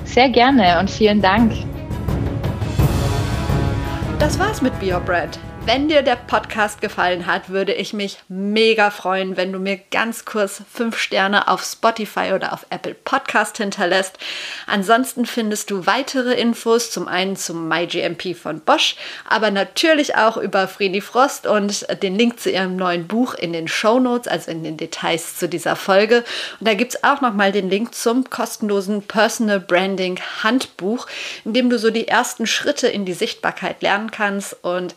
Sehr gerne und vielen Dank. Das war's mit Brand. Wenn dir der Podcast gefallen hat, würde ich mich mega freuen, wenn du mir ganz kurz fünf Sterne auf Spotify oder auf Apple Podcast hinterlässt. Ansonsten findest du weitere Infos, zum einen zum MyGMP von Bosch, aber natürlich auch über Vreni Frost und den Link zu ihrem neuen Buch in den Show Notes, also in den Details zu dieser Folge. Und da gibt es auch nochmal den Link zum kostenlosen Personal Branding Handbuch, in dem du so die ersten Schritte in die Sichtbarkeit lernen kannst und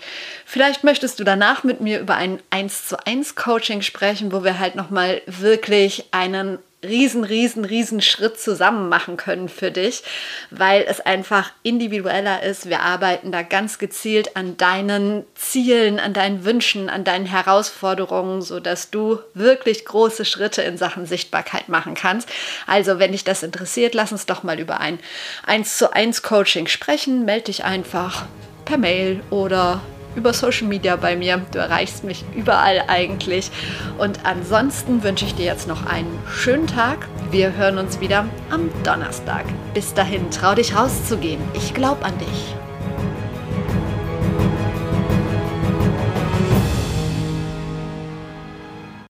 vielleicht möchtest du danach mit mir über ein 1 zu 1 Coaching sprechen, wo wir halt nochmal wirklich einen riesen, riesen, riesen Schritt zusammen machen können für dich, weil es einfach individueller ist. Wir arbeiten da ganz gezielt an deinen Zielen, an deinen Wünschen, an deinen Herausforderungen, sodass du wirklich große Schritte in Sachen Sichtbarkeit machen kannst. Also, wenn dich das interessiert, lass uns doch mal über ein 1 zu 1 Coaching sprechen. Melde dich einfach per Mail oder über Social Media bei mir. Du erreichst mich überall eigentlich. Und ansonsten wünsche ich dir jetzt noch einen schönen Tag. Wir hören uns wieder am Donnerstag. Bis dahin, trau dich rauszugehen. Ich glaube an dich.